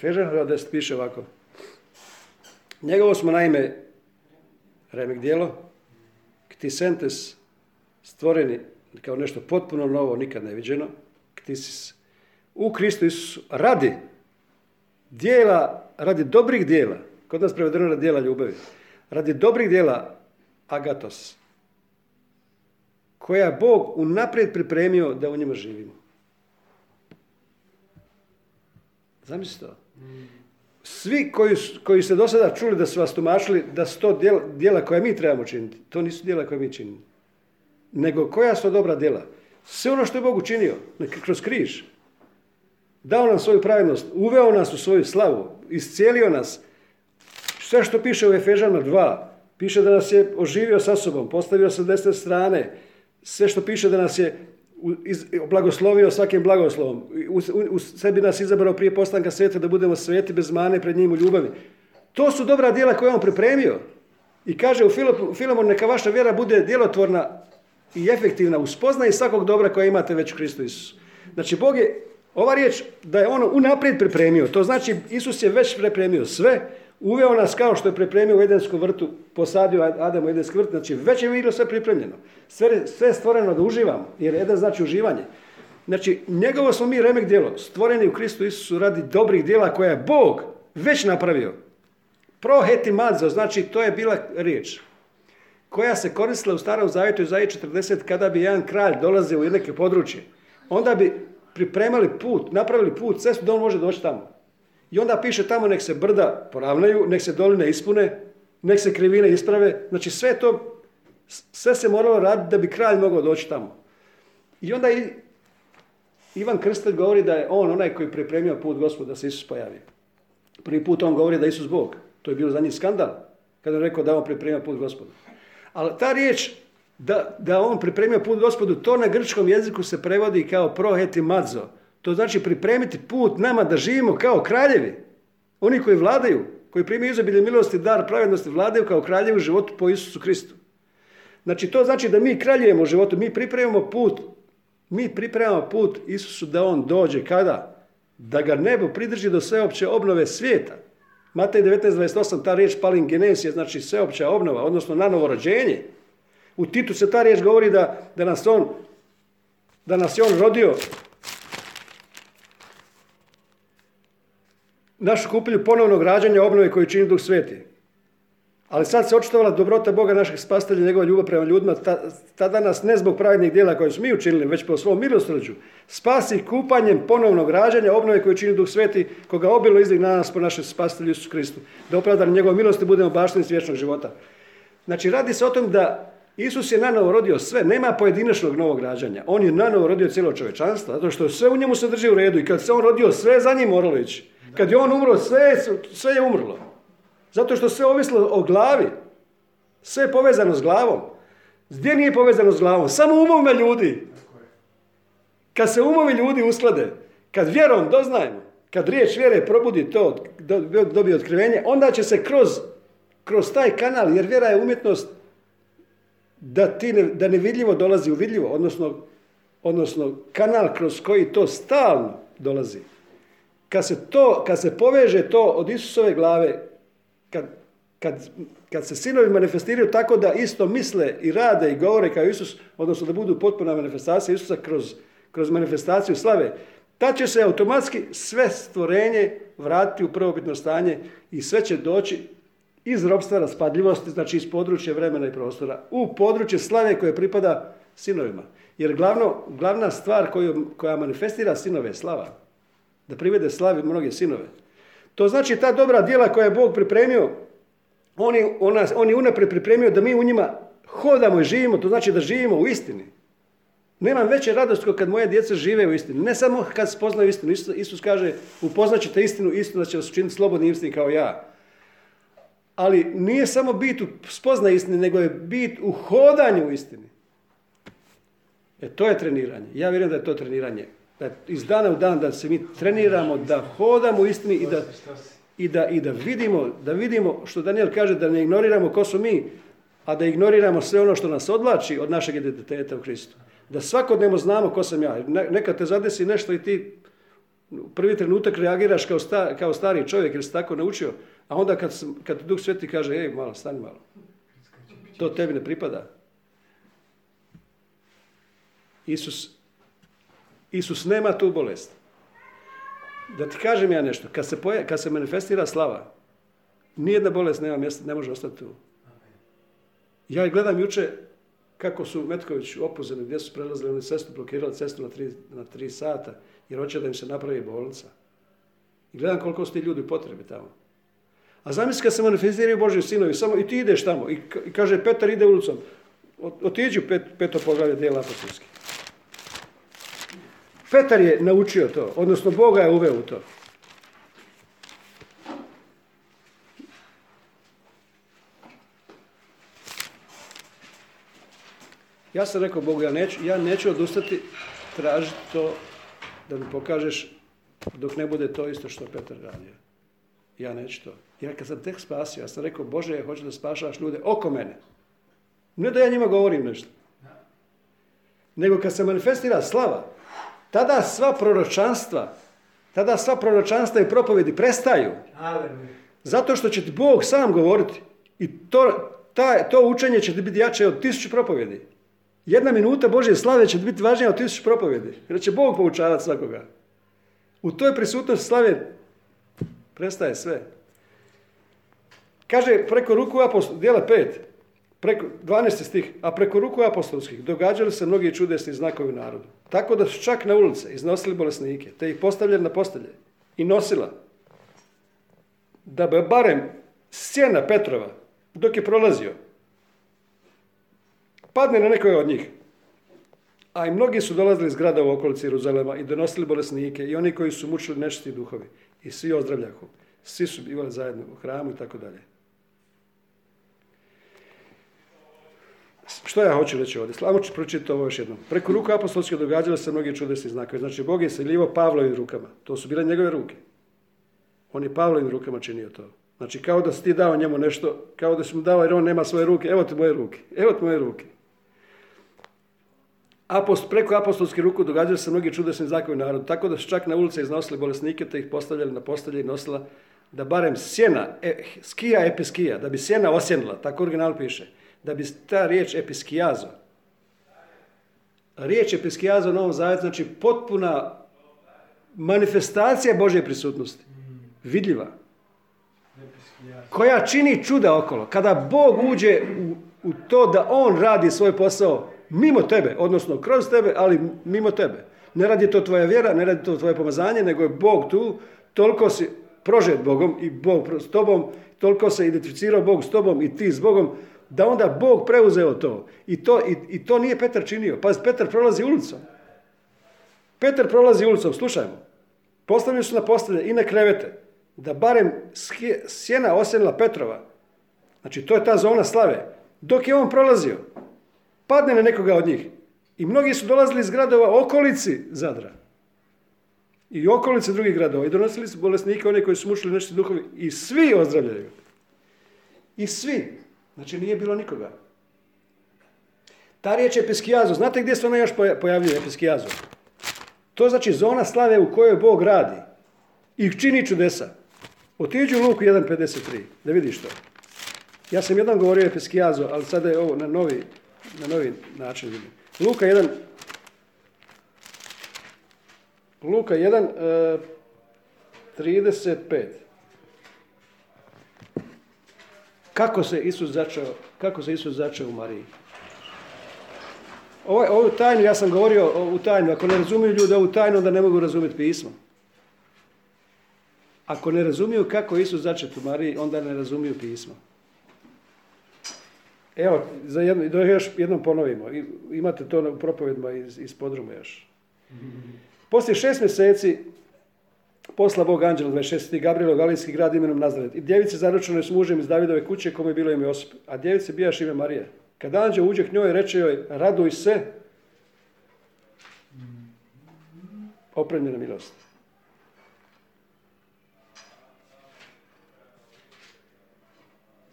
Speaker 1: Efežan 2.10 piše ovako. Njegovo smo naime remek dijelo, ktisentes, stvoreni kao nešto potpuno novo, nikad neviđeno, ktisis, u Kristu Isusu, radi dijela, radi dobrih dijela, kod nas prevedeno radi dijela ljubavi, radi dobrih dijela agatos, koja je Bog unaprijed pripremio da u njima živimo. Zamislite to. Svi koji, koji ste do sada čuli da su vas tumačili da su to djela, djela koja mi trebamo činiti, to nisu djela koje mi činimo. Nego koja su dobra djela? Sve ono što je Bog učinio, kroz križ. Dao nam svoju pravednost, uveo nas u svoju slavu, iscijelio nas. Sve što piše u Efežama 2, piše da nas je oživio sa sobom, postavio sa desne strane. Sve što piše da nas je blagoslovio svakim blagoslovom. U, u, sebi nas izabrao prije postanka svijeta da budemo sveti bez mane pred njim u ljubavi. To su dobra djela koje on pripremio. I kaže u Filemon, neka vaša vjera bude djelotvorna i efektivna u spoznaji svakog dobra koje imate već u Kristu Isusu. Znači, Bog je, ova riječ, da je ono unaprijed pripremio. To znači, Isus je već pripremio sve, uveo nas kao što je pripremio u Edenskom vrtu, posadio Adam u Edenski vrt, znači već je bilo sve pripremljeno. Sve, sve stvoreno da uživamo, jer Eden znači uživanje. Znači, njegovo smo mi remek djelo, stvoreni u Kristu Isusu radi dobrih djela koja je Bog već napravio. Prohetimadzo, znači to je bila riječ koja se koristila u starom zavjetu zavjetu 40 kada bi jedan kralj dolazio u neke područje. Onda bi pripremali put, napravili put, cestu da on može doći tamo. I onda piše tamo nek se brda poravnaju, nek se doline ispune, nek se krivine isprave. Znači sve to, sve se moralo raditi da bi kralj mogao doći tamo. I onda i Ivan Krstelj govori da je on onaj koji pripremio put gospoda da se Isus pojavi. Prvi put on govori da je Isus Bog. To je bio za njih skandal. Kada je rekao da on pripremio put gospodu. Ali ta riječ da, da on pripremio put gospodu, to na grčkom jeziku se prevodi kao proheti madzo. To znači pripremiti put nama da živimo kao kraljevi. Oni koji vladaju, koji primaju izobilje milosti, dar pravednosti, vladaju kao kraljevi u životu po Isusu Kristu. Znači to znači da mi kraljujemo u životu, mi pripremamo put, mi pripremamo put Isusu da on dođe kada? Da ga nebo pridrži do sveopće obnove svijeta. Matej 19.28, ta riječ palingenes znači sveopća obnova, odnosno na novo rođenje. U Titu se ta riječ govori da, da, nas on, da nas je on rodio našu kupilju ponovnog rađanja obnove koju čini Duh Sveti. Ali sad se očitovala dobrota Boga našeg spastelja, njegova ljubav prema ljudima, tada nas ne zbog pravednih djela koje smo mi učinili, već po svom milosrđu, spasi kupanjem ponovnog rađanja, obnove koju čini Duh Sveti, koga obilo izdig na nas po našem spastelju Isus Kristu. Da opravdan njegove milosti budemo baštenici vječnog života. Znači, radi se o tom da Isus je nanovo rodio sve, nema pojedinačnog novog rađanja. On je nanovo rodio cijelo čovečanstvo, zato što sve u njemu se drži u redu i kad se on rodio, sve za njim moralo ići. Kad je on umro, sve, sve je umrlo. Zato što sve ovislo o glavi. Sve je povezano s glavom. Gdje nije povezano s glavom? Samo umovima ljudi. Kad se umovi ljudi usklade, kad vjerom doznajemo, kad riječ vjere probudi to, dobije otkrivenje, onda će se kroz, kroz taj kanal, jer vjera je umjetnost da, ti ne, da nevidljivo dolazi u vidljivo, odnosno, odnosno kanal kroz koji to stalno dolazi. Kad se, to, kad se poveže to od Isusove glave, kad, kad, kad se sinovi manifestiraju tako da isto misle i rade i govore kao Isus, odnosno da budu potpuna manifestacija Isusa kroz, kroz manifestaciju slave, tad će se automatski sve stvorenje vratiti u prvobitno stanje i sve će doći iz robstva raspadljivosti, znači iz područja vremena i prostora, u područje slave koje pripada sinovima. Jer glavno, glavna stvar koju, koja manifestira sinove je slava da privede slavi mnoge sinove. To znači ta dobra djela koja je Bog pripremio On je, ona, on je unaprijed pripremio da mi u njima hodamo i živimo, to znači da živimo u istini. Nemam veće radosti kad moje djeca žive u istini. Ne samo kad spoznaju istinu. Isus, Isus kaže, upoznat ćete istinu, istina će vas učiniti slobodnim istini kao ja. Ali nije samo bit u spoznaju istini, nego je bit u hodanju istini. E to je treniranje. Ja vjerujem da je to treniranje. Da iz dana u dan da se mi treniramo, da hodamo u istini i da, i da, i da vidimo, da vidimo što Daniel kaže, da ne ignoriramo ko su mi, a da ignoriramo sve ono što nas odlači od našeg identiteta u Kristu. Da svakodnevno znamo ko sam ja. Nekad te zadesi nešto i ti prvi trenutak reagiraš kao, sta, kao stari čovjek jer si tako naučio, a onda kad, kad Duh Sveti kaže, ej, malo, stani malo. To tebi ne pripada. Isus, Isus nema tu bolest. Da ti kažem ja nešto, kad se, poja, kad se manifestira slava, nijedna bolest nema mjesta, ne može ostati tu. Ja gledam juče kako su Metković opuzeni, gdje su prelazili, oni cestu, blokirali cestu na tri, na tri sata, jer hoće da im se napravi bolnica. I gledam koliko su ti ljudi potrebi tamo. A zamisli kad se manifestiraju Božji sinovi, samo i ti ideš tamo i, kaže Petar ide ulicom, otiđu pet, peto poglavlje dijela apostolski. Petar je naučio to, odnosno Boga je uveo u to. Ja sam rekao Bogu, ja neću, ja neću odustati tražiti to da mi pokažeš dok ne bude to isto što Petar radio. Ja neću to. Ja kad sam tek spasio, ja sam rekao, Bože, ja hoću da spašavaš ljude oko mene. Ne da ja njima govorim nešto. Nego kad se manifestira slava, tada sva proročanstva, tada sva proročanstva i propovedi prestaju. Zato što će ti Bog sam govoriti. I to, ta, to učenje će ti biti jače od tisuću propovedi. Jedna minuta Božje slave će biti važnija od tisuću propovedi. Jer će Bog poučavati svakoga. U toj prisutnosti slave prestaje sve. Kaže preko ruku apostol, dijela 5, preko, 12. stih, a preko ruku apostolskih događali se mnogi čudesni znakovi u narodu. Tako da su čak na ulice iznosili bolesnike, te ih postavljali na postelje i nosila. Da bi barem sjena Petrova, dok je prolazio, padne na nekoga od njih. A i mnogi su dolazili iz grada u okolici Jeruzalema i donosili bolesnike i oni koji su mučili nečiti duhovi. I svi ozdravljahu. Svi su bivali zajedno u hramu i tako dalje. Što ja hoću reći ovdje? Slavo ću pročitati ovo još jednom. Preko ruka apostolske događale se mnogi čudesni znakovi. Znači, Bog je seljivo Pavlovim rukama. To su bile njegove ruke. On je Pavlovim rukama činio to. Znači, kao da si ti dao njemu nešto, kao da si mu dao jer on nema svoje ruke. Evo ti moje ruke. Evo ti moje ruke. Apost, preko apostolske ruku događaju se mnogi čudesni znakovi narodu, tako da su čak na ulice iznosili bolesnike, te ih postavljali na postelje i nosila da barem sjena, e, skija episkija, da bi sjena osjenila, tako original piše, da bi ta riječ episkijazo, riječ episkijazo u Novom Zavjetu znači potpuna manifestacija Božje prisutnosti, vidljiva, koja čini čuda okolo. Kada Bog uđe u, u to da On radi svoj posao mimo tebe, odnosno kroz tebe, ali mimo tebe. Ne radi to tvoja vjera, ne radi to tvoje pomazanje, nego je Bog tu, toliko si prožet Bogom i Bog s tobom, toliko se identificirao Bog s tobom i ti s Bogom, da onda Bog preuzeo to. I to, i, i to nije Petar činio. Pa Petar prolazi ulicom. Petar prolazi ulicom, slušajmo. Postavljeni su na postelje i na krevete, da barem sjena osjenila Petrova. Znači, to je ta zona slave. Dok je on prolazio, padne na nekoga od njih. I mnogi su dolazili iz gradova okolici Zadra. I okolice drugih gradova. I donosili su bolesnike, one koji su mušili nešto duhovi. I svi ozdravljaju. I svi. Znači nije bilo nikoga. Ta riječ je episkijazo. Znate gdje se ona još pojavljuje episkijazo? To znači zona slave u kojoj Bog radi. I čini čudesa. Otiđu u Luku 1.53. Da vidiš to. Ja sam jedan govorio episkijazo, ali sada je ovo na novi na novi način vidim. Luka 1, Luka 1, 35. Kako se Isus začeo, kako se Isus začeo u Mariji? Ovo, ovu tajnu, ja sam govorio u tajnu, ako ne razumiju ljudi ovu tajnu, onda ne mogu razumjeti pismo. Ako ne razumiju kako Isus začet u Mariji, onda ne razumiju pismo. Evo, za jedno, da još jednom ponovimo. Imate to u propovedima iz, iz podruma još. Poslije šest mjeseci posla Bog anđela 26. Gabriela u Galijski grad imenom Nazaret. I djevice zaručene s mužem iz Davidove kuće kome je bilo ime Josip. A djevice bijaš ime Marije. Kad anđel uđe k njoj, reče joj, raduj se, opremljena milost.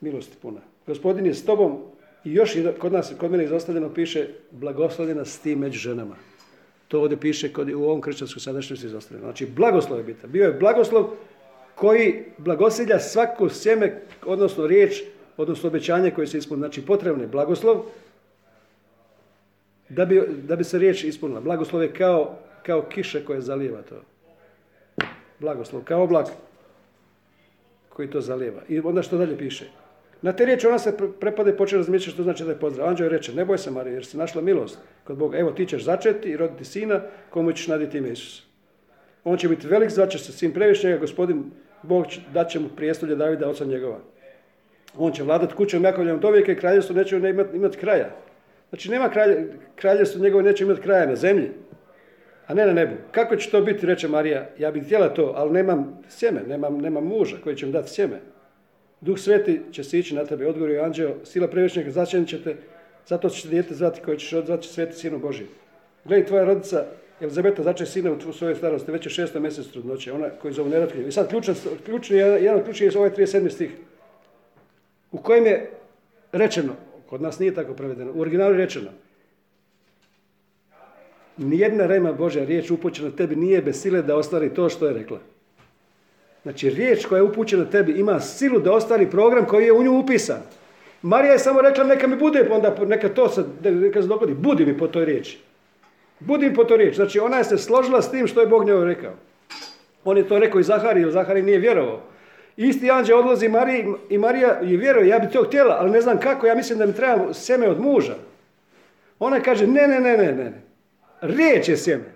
Speaker 1: Milost puna. Gospodin je s tobom i još kod nas, kod mene izostavljeno piše blagoslovljena s ti među ženama. To ovdje piše kod, u ovom kršćanskom sadašnjosti izostavljeno. Znači, blagoslov je bitan. Bio je blagoslov koji blagosilja svako sjeme, odnosno riječ, odnosno obećanje koje se ispunilo. Znači, potrebno je blagoslov da bi, da bi se riječ ispunila. Blagoslov je kao, kao kiša koja zalijeva to. Blagoslov, kao oblak koji to zalijeva. I onda što dalje piše? Na te riječi ona se pre- prepade i počne razmišljati što znači da je pozdrav. Anđeo reče, ne boj se Marija, jer si našla milost kod Boga. Evo ti ćeš začeti i roditi sina, komu ćeš naditi ime Isus. On će biti velik, zvaće se sin previšnjega, gospodin Bog dat će mu prijestolje Davida, oca njegova. On će vladat kućom Jakovljevom do vijeka i kraljevstvo neće ne imati imat kraja. Znači nema kralje, kraljevstvo njegovo neće imati kraja na zemlji, a ne na nebu. Kako će to biti, reče Marija, ja bih htjela to, ali nemam sjeme, nemam, nemam muža koji će mi dati sjeme. Duh sveti će se ići na tebe, odgovorio anđeo, sila previšnjega začinit ćete, zato ćete dijete zvati koje ćeš odzvati sveti sinu Božji. Gledaj, tvoja rodica Elizabeta začne sina u svojoj starosti, već je šesto mjesec trudnoće, ona koju zovu nerotkinju. I sad ključan, ključni, jedan od ključnih je ovaj 37. stih, u kojem je rečeno, kod nas nije tako prevedeno, u originalu je rečeno, nijedna rema Božja riječ upućena tebi nije bez sile da ostvari to što je rekla. Znači, riječ koja je upućena tebi ima silu da ostvari program koji je u nju upisan. Marija je samo rekla neka mi bude, pa onda neka to se, neka se dogodi. Budi mi po toj riječi. Budi mi po toj riječi. Znači, ona je se složila s tim što je Bog njoj rekao. On je to rekao i Zahari, jer Zahari nije vjerovao. Isti anđeo odlazi Mariji i Marija je vjeruje, ja bi to htjela, ali ne znam kako, ja mislim da mi treba sjeme od muža. Ona kaže, ne, ne, ne, ne, ne. Riječ je sjeme.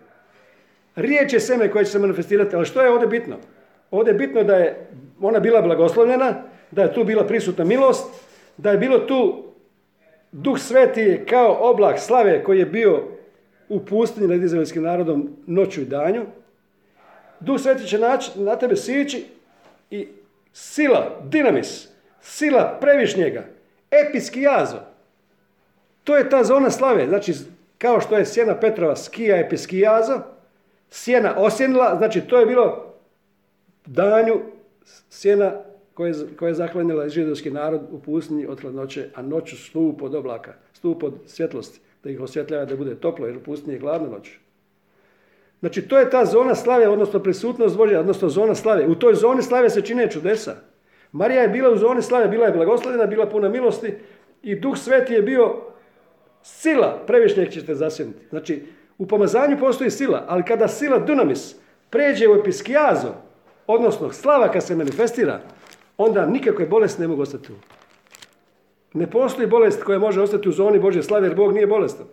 Speaker 1: Riječ je sjeme koje će se manifestirati, ali što je ovdje bitno? Ovdje je bitno da je ona bila blagoslovljena, da je tu bila prisutna milost, da je bilo tu Duh Sveti kao oblak slave koji je bio u pustinji nad izraelskim narodom noću i danju. Duh Sveti će naći, na tebe sići i sila, dinamis, sila previšnjega, epski jazo. To je ta zona slave. Znači, kao što je sjena Petrova skija episkijazo, sjena osjenila, znači to je bilo danju sjena koje je zaklanjala židovski narod u pustinji od hladnoće, a noću stup od oblaka, stup od svjetlosti, da ih osvjetljava da bude toplo, jer u pustinji je gladna noć. Znači, to je ta zona slave, odnosno prisutnost Božja, odnosno zona slave. U toj zoni slave se čine čudesa. Marija je bila u zoni slave, bila je blagoslovljena, bila puna milosti i Duh Sveti je bio sila, previšnjeg ćete zasjediti. Znači, u pomazanju postoji sila, ali kada sila dunamis pređe u episkijazo, odnosno slava kad se manifestira, onda nikakve bolesti ne mogu ostati tu. Ne postoji bolest koja može ostati u zoni Božje slave, jer Bog nije bolestan.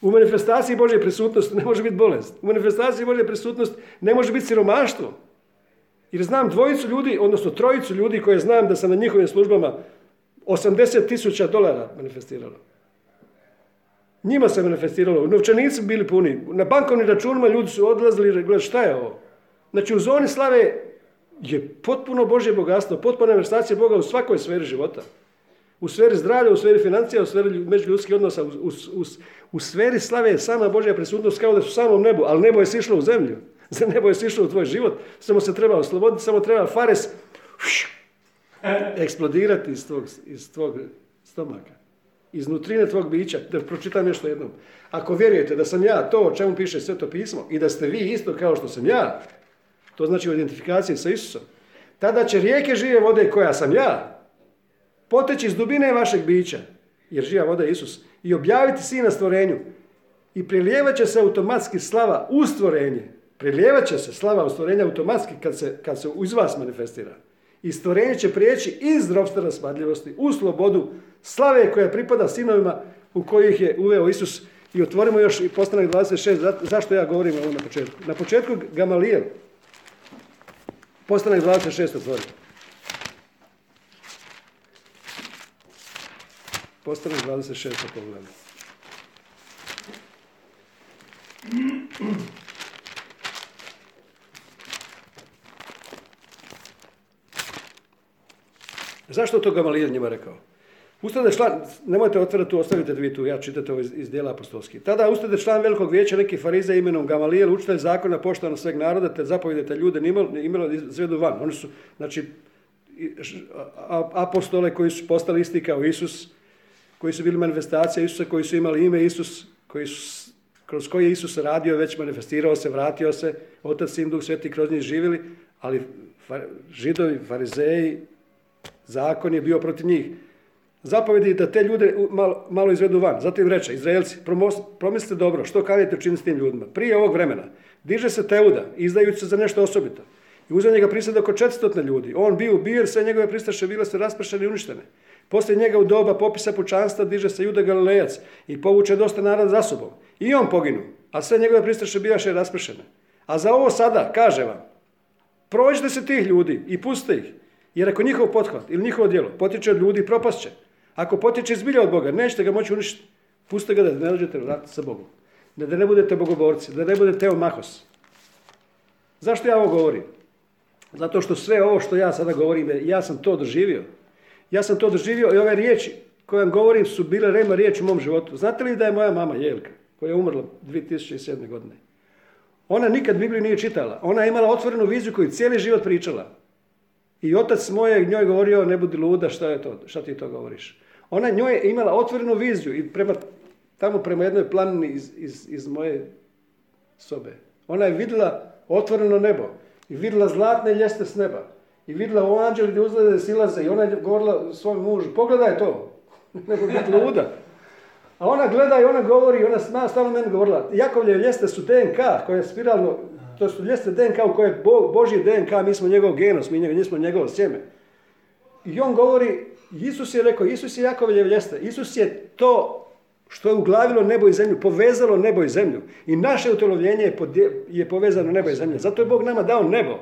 Speaker 1: U manifestaciji Božje prisutnosti ne može biti bolest. U manifestaciji Božje prisutnosti ne može biti siromaštvo. Jer znam dvojicu ljudi, odnosno trojicu ljudi koje znam da sam na njihovim službama 80 tisuća dolara manifestiralo. Njima se manifestiralo, novčanici bili puni, na bankovnim računima ljudi su odlazili i gledali šta je ovo. Znači u zoni slave je potpuno Božje bogatstvo, potpuna manifestacija Boga u svakoj sferi života. U sferi zdravlja, u sferi financija, u sferi međuljudskih odnosa, u, u, u, u sferi slave je sama Božja prisutnost kao da su u samom nebu, ali nebo je sišlo u zemlju. Za nebo je sišlo u tvoj život, samo se treba osloboditi, samo treba fares eksplodirati iz tvog, iz tvog stomaka. Iz nutrine tvog bića, da pročitam još jednom. Ako vjerujete da sam ja to o čemu piše Sveto pismo i da ste vi isto kao što sam ja, to znači u identifikaciji sa Isusom, tada će rijeke žive vode koja sam ja, poteći iz dubine vašeg bića, jer živa voda je Isus, i objaviti sina stvorenju. I prelijevat će se automatski slava u stvorenje. Prelijevat će se slava u stvorenje automatski kad se, kad se iz vas manifestira. I stvorenje će prijeći iz ropstva spadljivosti u slobodu slave koja pripada sinovima u kojih je uveo Isus. I otvorimo još i postanak 26. Za, zašto ja govorim ovo na početku? Na početku Gamaliel. Postanak 26 otvorimo. Postanak 26. poglavlje. Zašto to Gamalijen njima rekao? Ustade član, nemojte otvoriti tu, ostavite vi tu, ja čitate ovo iz, iz dijela apostolskih. Tada ustade član velikog vijeća neki farize imenom Gamalijel, učitelj zakona poštano sveg naroda, te zapovjedete ljude imalo izvedu van. Oni su, znači, apostole koji su postali isti kao Isus, koji su bili manifestacija Isusa, koji su imali ime Isus, koji su, kroz koji je Isus radio, već manifestirao se, vratio se, Otac, Sin, Duh, Sveti kroz njih živjeli, ali židovi, farizeji, zakon je bio protiv njih. Zapovedi da te ljude malo, malo izvedu van. Zatim reče, Izraelci, promislite dobro, što kanite učiniti s tim ljudima. Prije ovog vremena diže se Teuda, izdajući se za nešto osobito. I uzeo njega prisada oko 400 ljudi. On bio ubijen, sve njegove pristaše bile su raspršene i uništene. Poslije njega u doba popisa pučanstva diže se Juda Galilejac i povuče dosta naroda za sobom. I on poginu, a sve njegove pristaše bijaše raspršene. A za ovo sada, kaže vam, prođite se tih ljudi i pustite ih, jer ako njihov pothvat ili njihovo djelo potiče od ljudi, propast će. Ako potiče zbilja od Boga, nećete ga moći uništiti. Pustite ga da ne dođete vratiti sa Bogom. Da ne budete bogoborci, da ne budete teomahos. Zašto ja ovo govorim? Zato što sve ovo što ja sada govorim, ja sam to doživio. Ja sam to doživio i ove riječi koje vam govorim su bile rema riječi u mom životu. Znate li da je moja mama Jelka, koja je umrla 2007. godine, ona nikad Bibliju nije čitala. Ona je imala otvorenu viziju koju cijeli život pričala. I otac moje njoj govorio, ne budi luda, šta je to, šta ti to govoriš? Ona njoj je imala otvorenu viziju i prema, tamo prema jednoj planini iz, iz, iz moje sobe. Ona je vidjela otvoreno nebo i vidjela zlatne ljeste s neba. I vidjela u anđeli gdje uzlede silaze i ona je govorila svom mužu, pogledaj to, nego biti luda. A ona gleda i ona govori, ona sma, stalno meni govorila, Jakovlje ljeste su DNK koje je spiralno, to su ljeste DNK u kojoj je Bo, Božji DNK, mi smo njegov genos, mi, mi smo njegovo sjeme. I on govori, Isus je rekao, Isus je Jakovlje ljeste, Isus je to što je uglavilo nebo i zemlju, povezalo nebo i zemlju. I naše utjelovljenje je, je povezano nebo i zemlju. Zato je Bog nama dao nebo.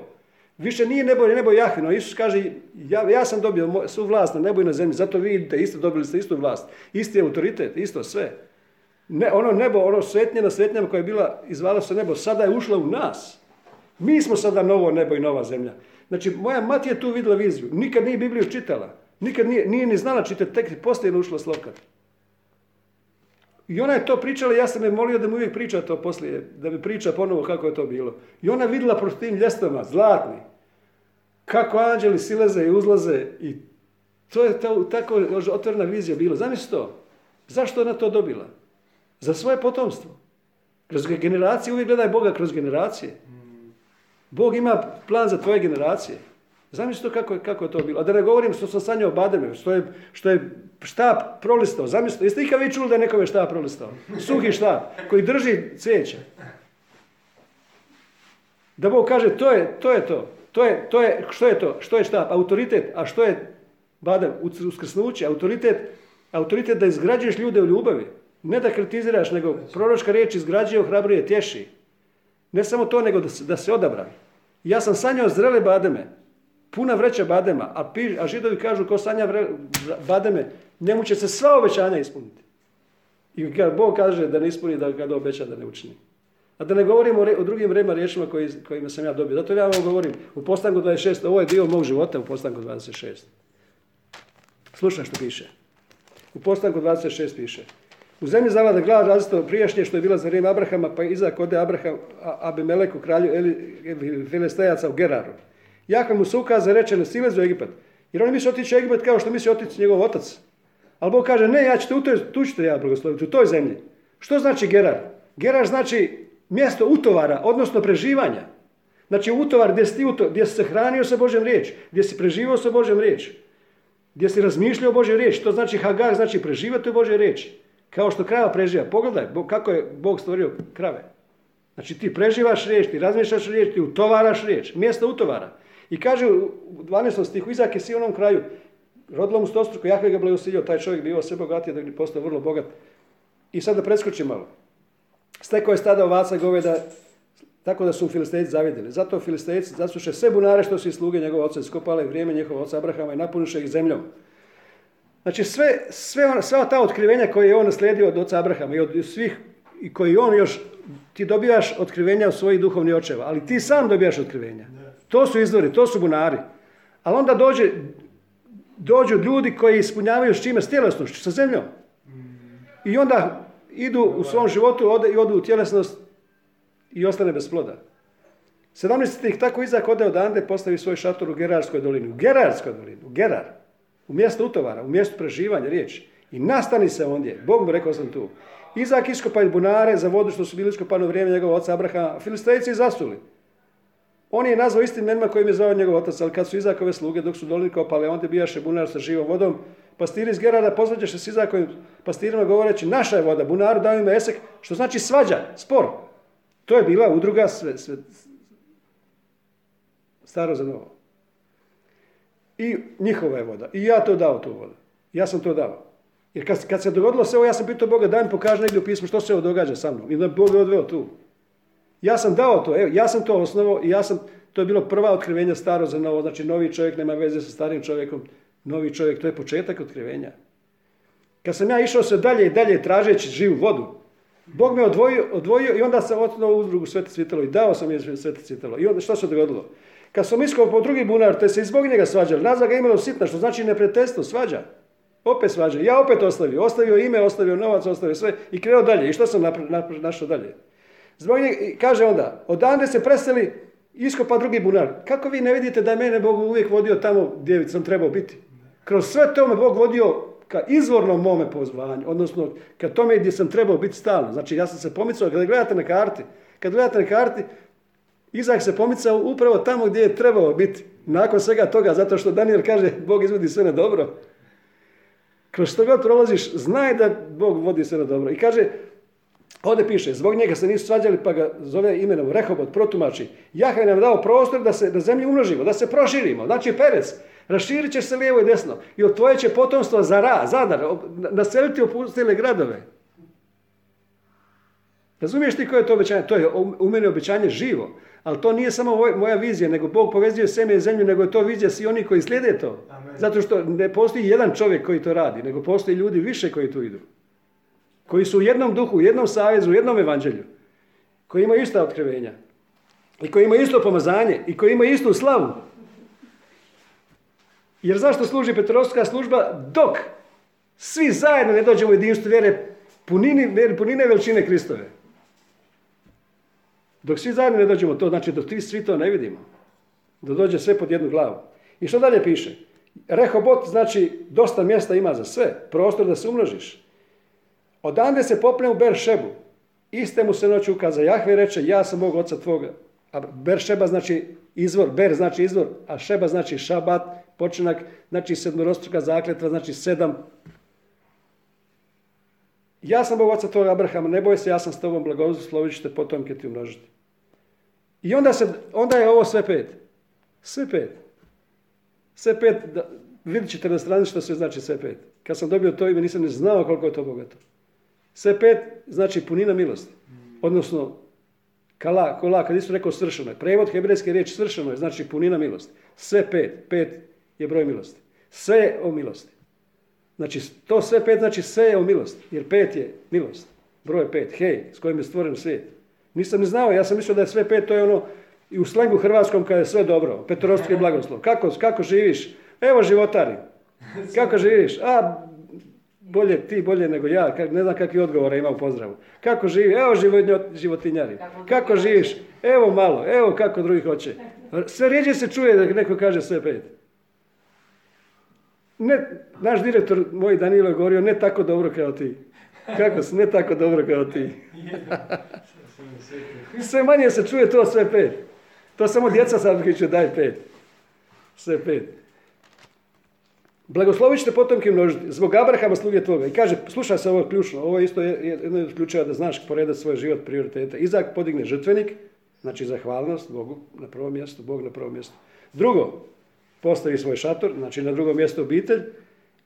Speaker 1: Više nije nebo, nebo Jahvino. Isus kaže, ja, ja sam dobio svu vlast na nebo i na zemlji, zato vi idete, isto dobili ste istu vlast. Isti autoritet, isto sve. Ne, ono nebo, ono svetnje na svetnjama koja je bila, izvala se nebo, sada je ušla u nas. Mi smo sada novo nebo i nova zemlja. Znači, moja mati je tu vidjela viziju. Nikad nije Bibliju čitala. Nikad nije, nije ni znala čitati, tek poslije je ušla slovkat. I ona je to pričala, ja sam je molio da mi uvijek priča to poslije, da mi priča ponovo kako je to bilo. I ona vidjela protiv tim ljestama, zlatni, kako anđeli silaze i uzlaze i to je to, tako otvorena vizija bila. Zamisli to. Zašto ona to dobila? Za svoje potomstvo. Kroz generacije, uvijek gledaj Boga kroz generacije. Bog ima plan za tvoje generacije. Zamislite kako, kako je to bilo. A da ne govorim što sam sanjao Bademe, što je, što je štap prolistao. Zamislite, jeste ikad vi čuli da je nekome štap prolistao? Suhi štap koji drži cvijeće. Da Bog kaže, to je to. Je to. To je, to je, što je to? Što je štap? Autoritet. A što je badem? Uskrsnuće. Autoritet, autoritet da izgrađuješ ljude u ljubavi. Ne da kritiziraš, nego proročka riječ izgrađuje, ohrabruje, tješi. Ne samo to, nego da se, da se odabra. Ja sam sanjao zrele bademe puna vreća badema, a, a židovi kažu ko sanja vre, bademe, njemu će se sva obećanja ispuniti. I kad Bog kaže da ne ispuni, da ga obeća da ne učini. A da ne govorimo o, drugim rema riječima koji, kojima sam ja dobio. Zato ja vam govorim u postanku 26, ovo je dio mog života u postanku 26. Slušaj što piše. U postanku 26 piše. U zemlji zavada glad različito prijašnje što je bila za vrijeme Abrahama, pa iza kode Abraham, Abimeleku, kralju Filistejaca u Geraru. Jakve mu se ukaza reče ne silez u Egipat. Jer on misli otići u Egipat kao što misli otići njegov otac. Ali Bog kaže ne, ja ću te tu ću te ja blagosloviti, u toj zemlji. Što znači Gerar? Gerar znači mjesto utovara, odnosno preživanja. Znači utovar gdje si, uto, gdje si se hranio sa Božjem riječ, gdje si preživao sa Božjem riječ, gdje si razmišljao o Božoj riječi. To znači Hagar, znači preživati u Božoj riječi. Kao što krava preživa. Pogledaj kako je Bog stvorio krave. Znači ti preživaš riječ, ti razmišljaš riječ, ti utovaraš riječ. Mjesto utovara. I kaže u 12. stihu, Izak je si onom kraju, rodilo mu stostruko, Jahve ga blagosilio, taj čovjek bio sve bogatiji da bi postao vrlo bogat. I sad da preskočim malo. Stekao je stada ovaca goveda, tako da su filistejci zavidjeli. Zato filistejci zasuše sve bunare što su i sluge njegove oca skopale vrijeme njihova oca Abrahama i napuniše ih zemljom. Znači sve, sve ona- sva ta otkrivenja koje je on naslijedio od oca Abrahama i od svih i koji on još, ti dobijaš otkrivenja od svojih duhovnih očeva, ali ti sam dobijaš otkrivenja. To su izvori, to su bunari. Ali onda dođe, dođu ljudi koji ispunjavaju s čime? S tjelesnošću, sa zemljom. I onda idu u svom životu ode, i odu u tjelesnost i ostane bez ploda. 17. ih tako Izak ode odande postavi svoj šator u Gerarskoj dolini. U Gerarskoj dolini, u Gerar. U mjestu utovara, u mjestu preživanja riječi. I nastani se ondje. Bog mu rekao sam tu. Izak iskopaj bunare za vodu što su bili iskopani u vrijeme njegovog oca Abrahama. Filistejci zasuli. On je nazvao istim imenima kojim je zvao njegov otac, ali kad su Izakove sluge, dok su dolini kopali, onda bijaše bunar sa živom vodom, pastiri iz Gerada pozvađaše s Izakovim pastirima govoreći, naša je voda, bunaru daju ime Esek, što znači svađa, spor. To je bila udruga sve, sve, staro za novo. I njihova je voda. I ja to dao tu vodu. Ja sam to dao. Jer kad, kad se dogodilo sve ovo, ja sam pitao Boga, daj mi pokaži negdje u pismu što se ovo događa sa mnom. I da Bog je odveo tu. Ja sam dao to, evo, ja sam to osnovao i ja sam, to je bilo prva otkrivenja staro za novo, znači novi čovjek nema veze sa starim čovjekom, novi čovjek, to je početak otkrivenja. Kad sam ja išao sve dalje i dalje tražeći živu vodu, Bog me odvojio, odvojio i onda sam otnuo udrugu Svete Cvitalo i dao sam je Svete Cvitalo. I onda što se dogodilo? Kad sam iskao po drugi bunar, te se i zbog njega svađali, nazva ga imenom sitna, što znači neprijateljstvo, svađa. Opet svađa. Ja opet ostavio. Ostavio ime, ostavio novac, ostavio sve i krenuo dalje. I što sam napra- napra- našao dalje? Zbog njega, kaže onda, odande se preseli, iskopa drugi bunar. Kako vi ne vidite da je mene Bog uvijek vodio tamo gdje sam trebao biti? Kroz sve to me Bog vodio ka izvornom mome pozvanju, odnosno ka tome gdje sam trebao biti stalno. Znači ja sam se pomicao, kada gledate na karti, kad gledate na karti, Izak se pomicao upravo tamo gdje je trebao biti. Nakon svega toga, zato što Daniel kaže, Bog izvodi sve na dobro. Kroz što god prolaziš, znaj da Bog vodi sve na dobro. I kaže, ovdje piše, zbog njega se nisu svađali, pa ga zove imenom Rehobot, protumači. Jahve nam dao prostor da se na zemlji umnožimo, da se proširimo. Znači, perec, raširit će se lijevo i desno. I od tvoje će potomstvo za ra, zadar, naseliti opustile gradove. Razumiješ ti koje je to obećanje? To je u meni obećanje živo. Ali to nije samo moja vizija, nego Bog povezuje seme i zemlju, nego je to vizija svi oni koji slijede to.
Speaker 2: Amen.
Speaker 1: Zato što ne postoji jedan čovjek koji to radi, nego postoji ljudi više koji tu idu. Koji su u jednom duhu, u jednom savezu, u jednom evanđelju. Koji imaju ista otkrivenja. I koji imaju isto pomazanje. I koji imaju istu slavu. Jer zašto služi Petrovska služba? Dok svi zajedno ne dođemo u jedinstvu vjere punini, punine veličine Kristove. Dok svi zajedno ne dođemo to, znači dok svi to ne vidimo. Da dođe sve pod jednu glavu. I što dalje piše? Rehobot znači dosta mjesta ima za sve. Prostor da se umnožiš. Odande se popne u Beršebu. Iste mu se noć ukaza Jahve i reče ja sam Bog oca tvoga. A Beršeba znači izvor, Ber znači izvor, a Šeba znači šabat, počinak, znači sedmorostruka zakletva, znači sedam. Ja sam Bog oca tvoga Abrahama, ne boj se, ja sam s tobom blagoslovit ću te potomke ti umnožiti. I onda, se, onda je ovo sve pet. Sve pet. Sve pet, da, ćete na strani što sve znači sve pet. Kad sam dobio to ime nisam ne znao koliko je to bogato. Sve pet znači punina milosti. Odnosno, kala, kola, kad isto rekao svršeno je. Prevod hebrejske riječi svršeno je, znači punina milosti. Sve pet. Pet je broj milosti. Sve je o milosti. Znači, to sve pet znači sve je o milosti. Jer pet je milost. Broj pet. Hej, s kojim je stvoren svijet. Nisam ni znao, ja sam mislio da je sve pet, to je ono, i u slengu hrvatskom kada je sve dobro, petorostki blagoslov. Kako, kako živiš? Evo životari. Kako živiš? A, bolje ti, bolje nego ja. Ne znam kakvi odgovore ima u pozdravu. Kako živi? Evo životinjari. Kako živiš? Evo malo, evo kako drugi hoće. Sve rijeđe se čuje da neko kaže sve pet. Ne, naš direktor, moj Danilo je govorio, ne tako dobro kao ti. Kako se, ne tako dobro kao ti. Sve manje se čuje to sve pet. To samo djeca sad daj pet. Sve pet. Blagoslovit ćete potomke množiti, zbog Abrahama sluge tvoga. I kaže, slušaj se ovo je ključno, ovo je isto jedno od ključeva da znaš poredati svoj život prioriteta. Izak podigne žrtvenik, znači zahvalnost Bogu na prvom mjestu, Bog na prvom mjestu. Drugo, postavi svoj šator, znači na drugom mjestu obitelj.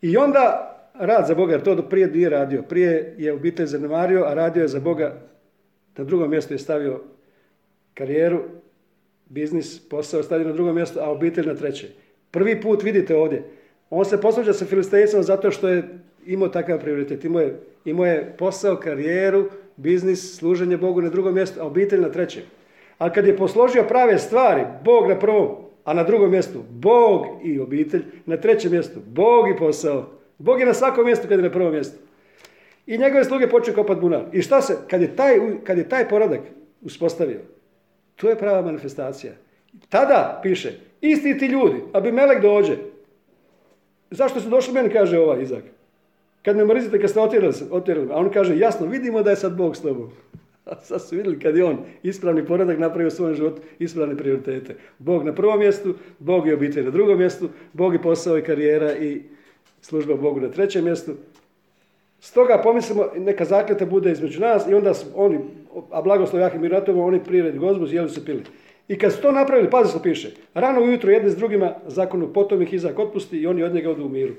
Speaker 1: I onda rad za Boga, jer to prije nije radio. Prije je obitelj zanemario, a radio je za Boga. Na drugom mjestu je stavio karijeru, biznis, posao stavio na drugo mjesto, a obitelj na treće. Prvi put vidite ovdje, On se posvađa sa Filistejcom zato što je imao takav prioritet. Imao je, imao je posao, karijeru, biznis, služenje Bogu na drugom mjestu, a obitelj na trećem. Ali kad je posložio prave stvari, Bog na prvom, a na drugom mjestu Bog i obitelj, na trećem mjestu Bog i posao. Bog je na svakom mjestu kad je na prvom mjestu. I njegove sluge počeo kopati bunar. I šta se, kad je taj, kad je taj poradak uspostavio, to je prava manifestacija. Tada, piše, isti ti ljudi, Abimelek dođe. Zašto su došli meni, kaže ovaj Izak. Kad me mrzite, kad ste otjerali. A on kaže, jasno, vidimo da je sad Bog s tobom. A sad su vidjeli kad je on ispravni poredak napravio u svojem životu ispravne prioritete. Bog na prvom mjestu, Bog i obitelj na drugom mjestu, Bog i posao i karijera i služba Bogu na trećem mjestu. Stoga pomislimo, neka zakljeta bude između nas i onda oni, a blagoslov Jahim i Ratovo, oni priredi gozbu, jeli su pili. I kad su to napravili, pazi što piše, rano ujutro jedni s drugima zakonu potom ih Izak otpusti i oni od njega odu u miru.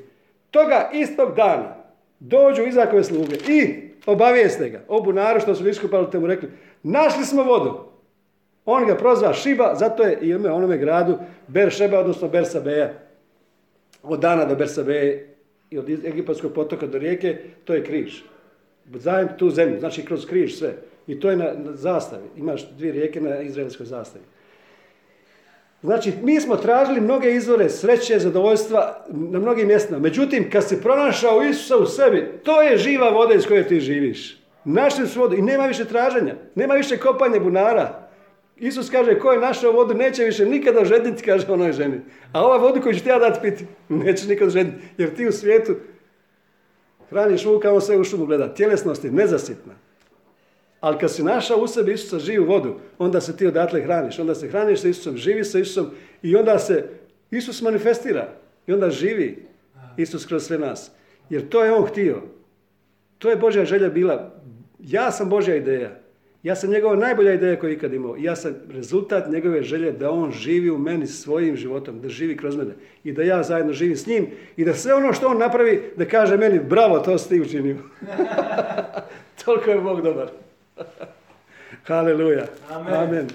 Speaker 1: Toga istog dana dođu Izakove sluge i obavijeste ga o bunaru što su iskupali te mu rekli, našli smo vodu. On ga prozva Šiba, zato je ime onome gradu Beršeba, odnosno Bersabeja. Od dana do Bersabeje i od Egipatskog potoka do rijeke, to je križ. Zajem tu zemlju, znači kroz križ sve. I to je na zastavi. Imaš dvije rijeke na izraelskoj zastavi. Znači, mi smo tražili mnoge izvore sreće, zadovoljstva na mnogim mjestima. Međutim, kad si pronašao Isusa u sebi, to je živa voda iz koje ti živiš. Našli su vodu i nema više traženja. Nema više kopanja bunara. Isus kaže, ko je našao vodu, neće više nikada žedniti, kaže onoj ženi. A ova vodu koju ću ti ja dati piti, nećeš nikada žedniti. Jer ti u svijetu hraniš vuka, on sve u šumu gleda. Tjelesnost je nezasitna. Ali kad si našao u sebi Isusa živu vodu, onda se ti odatle hraniš. Onda se hraniš sa Isusom, živi sa Isusom i onda se Isus manifestira. I onda živi Isus kroz sve nas. Jer to je On htio. To je Božja želja bila. Ja sam Božja ideja. Ja sam njegova najbolja ideja koju je ikad imao. Ja sam rezultat njegove želje da on živi u meni svojim životom, da živi kroz mene. I da ja zajedno živim s njim i da sve ono što on napravi, da kaže meni, bravo, to si ti učinio. Toliko je Bog dobar. Haleluja.
Speaker 2: Amen.
Speaker 1: Amen.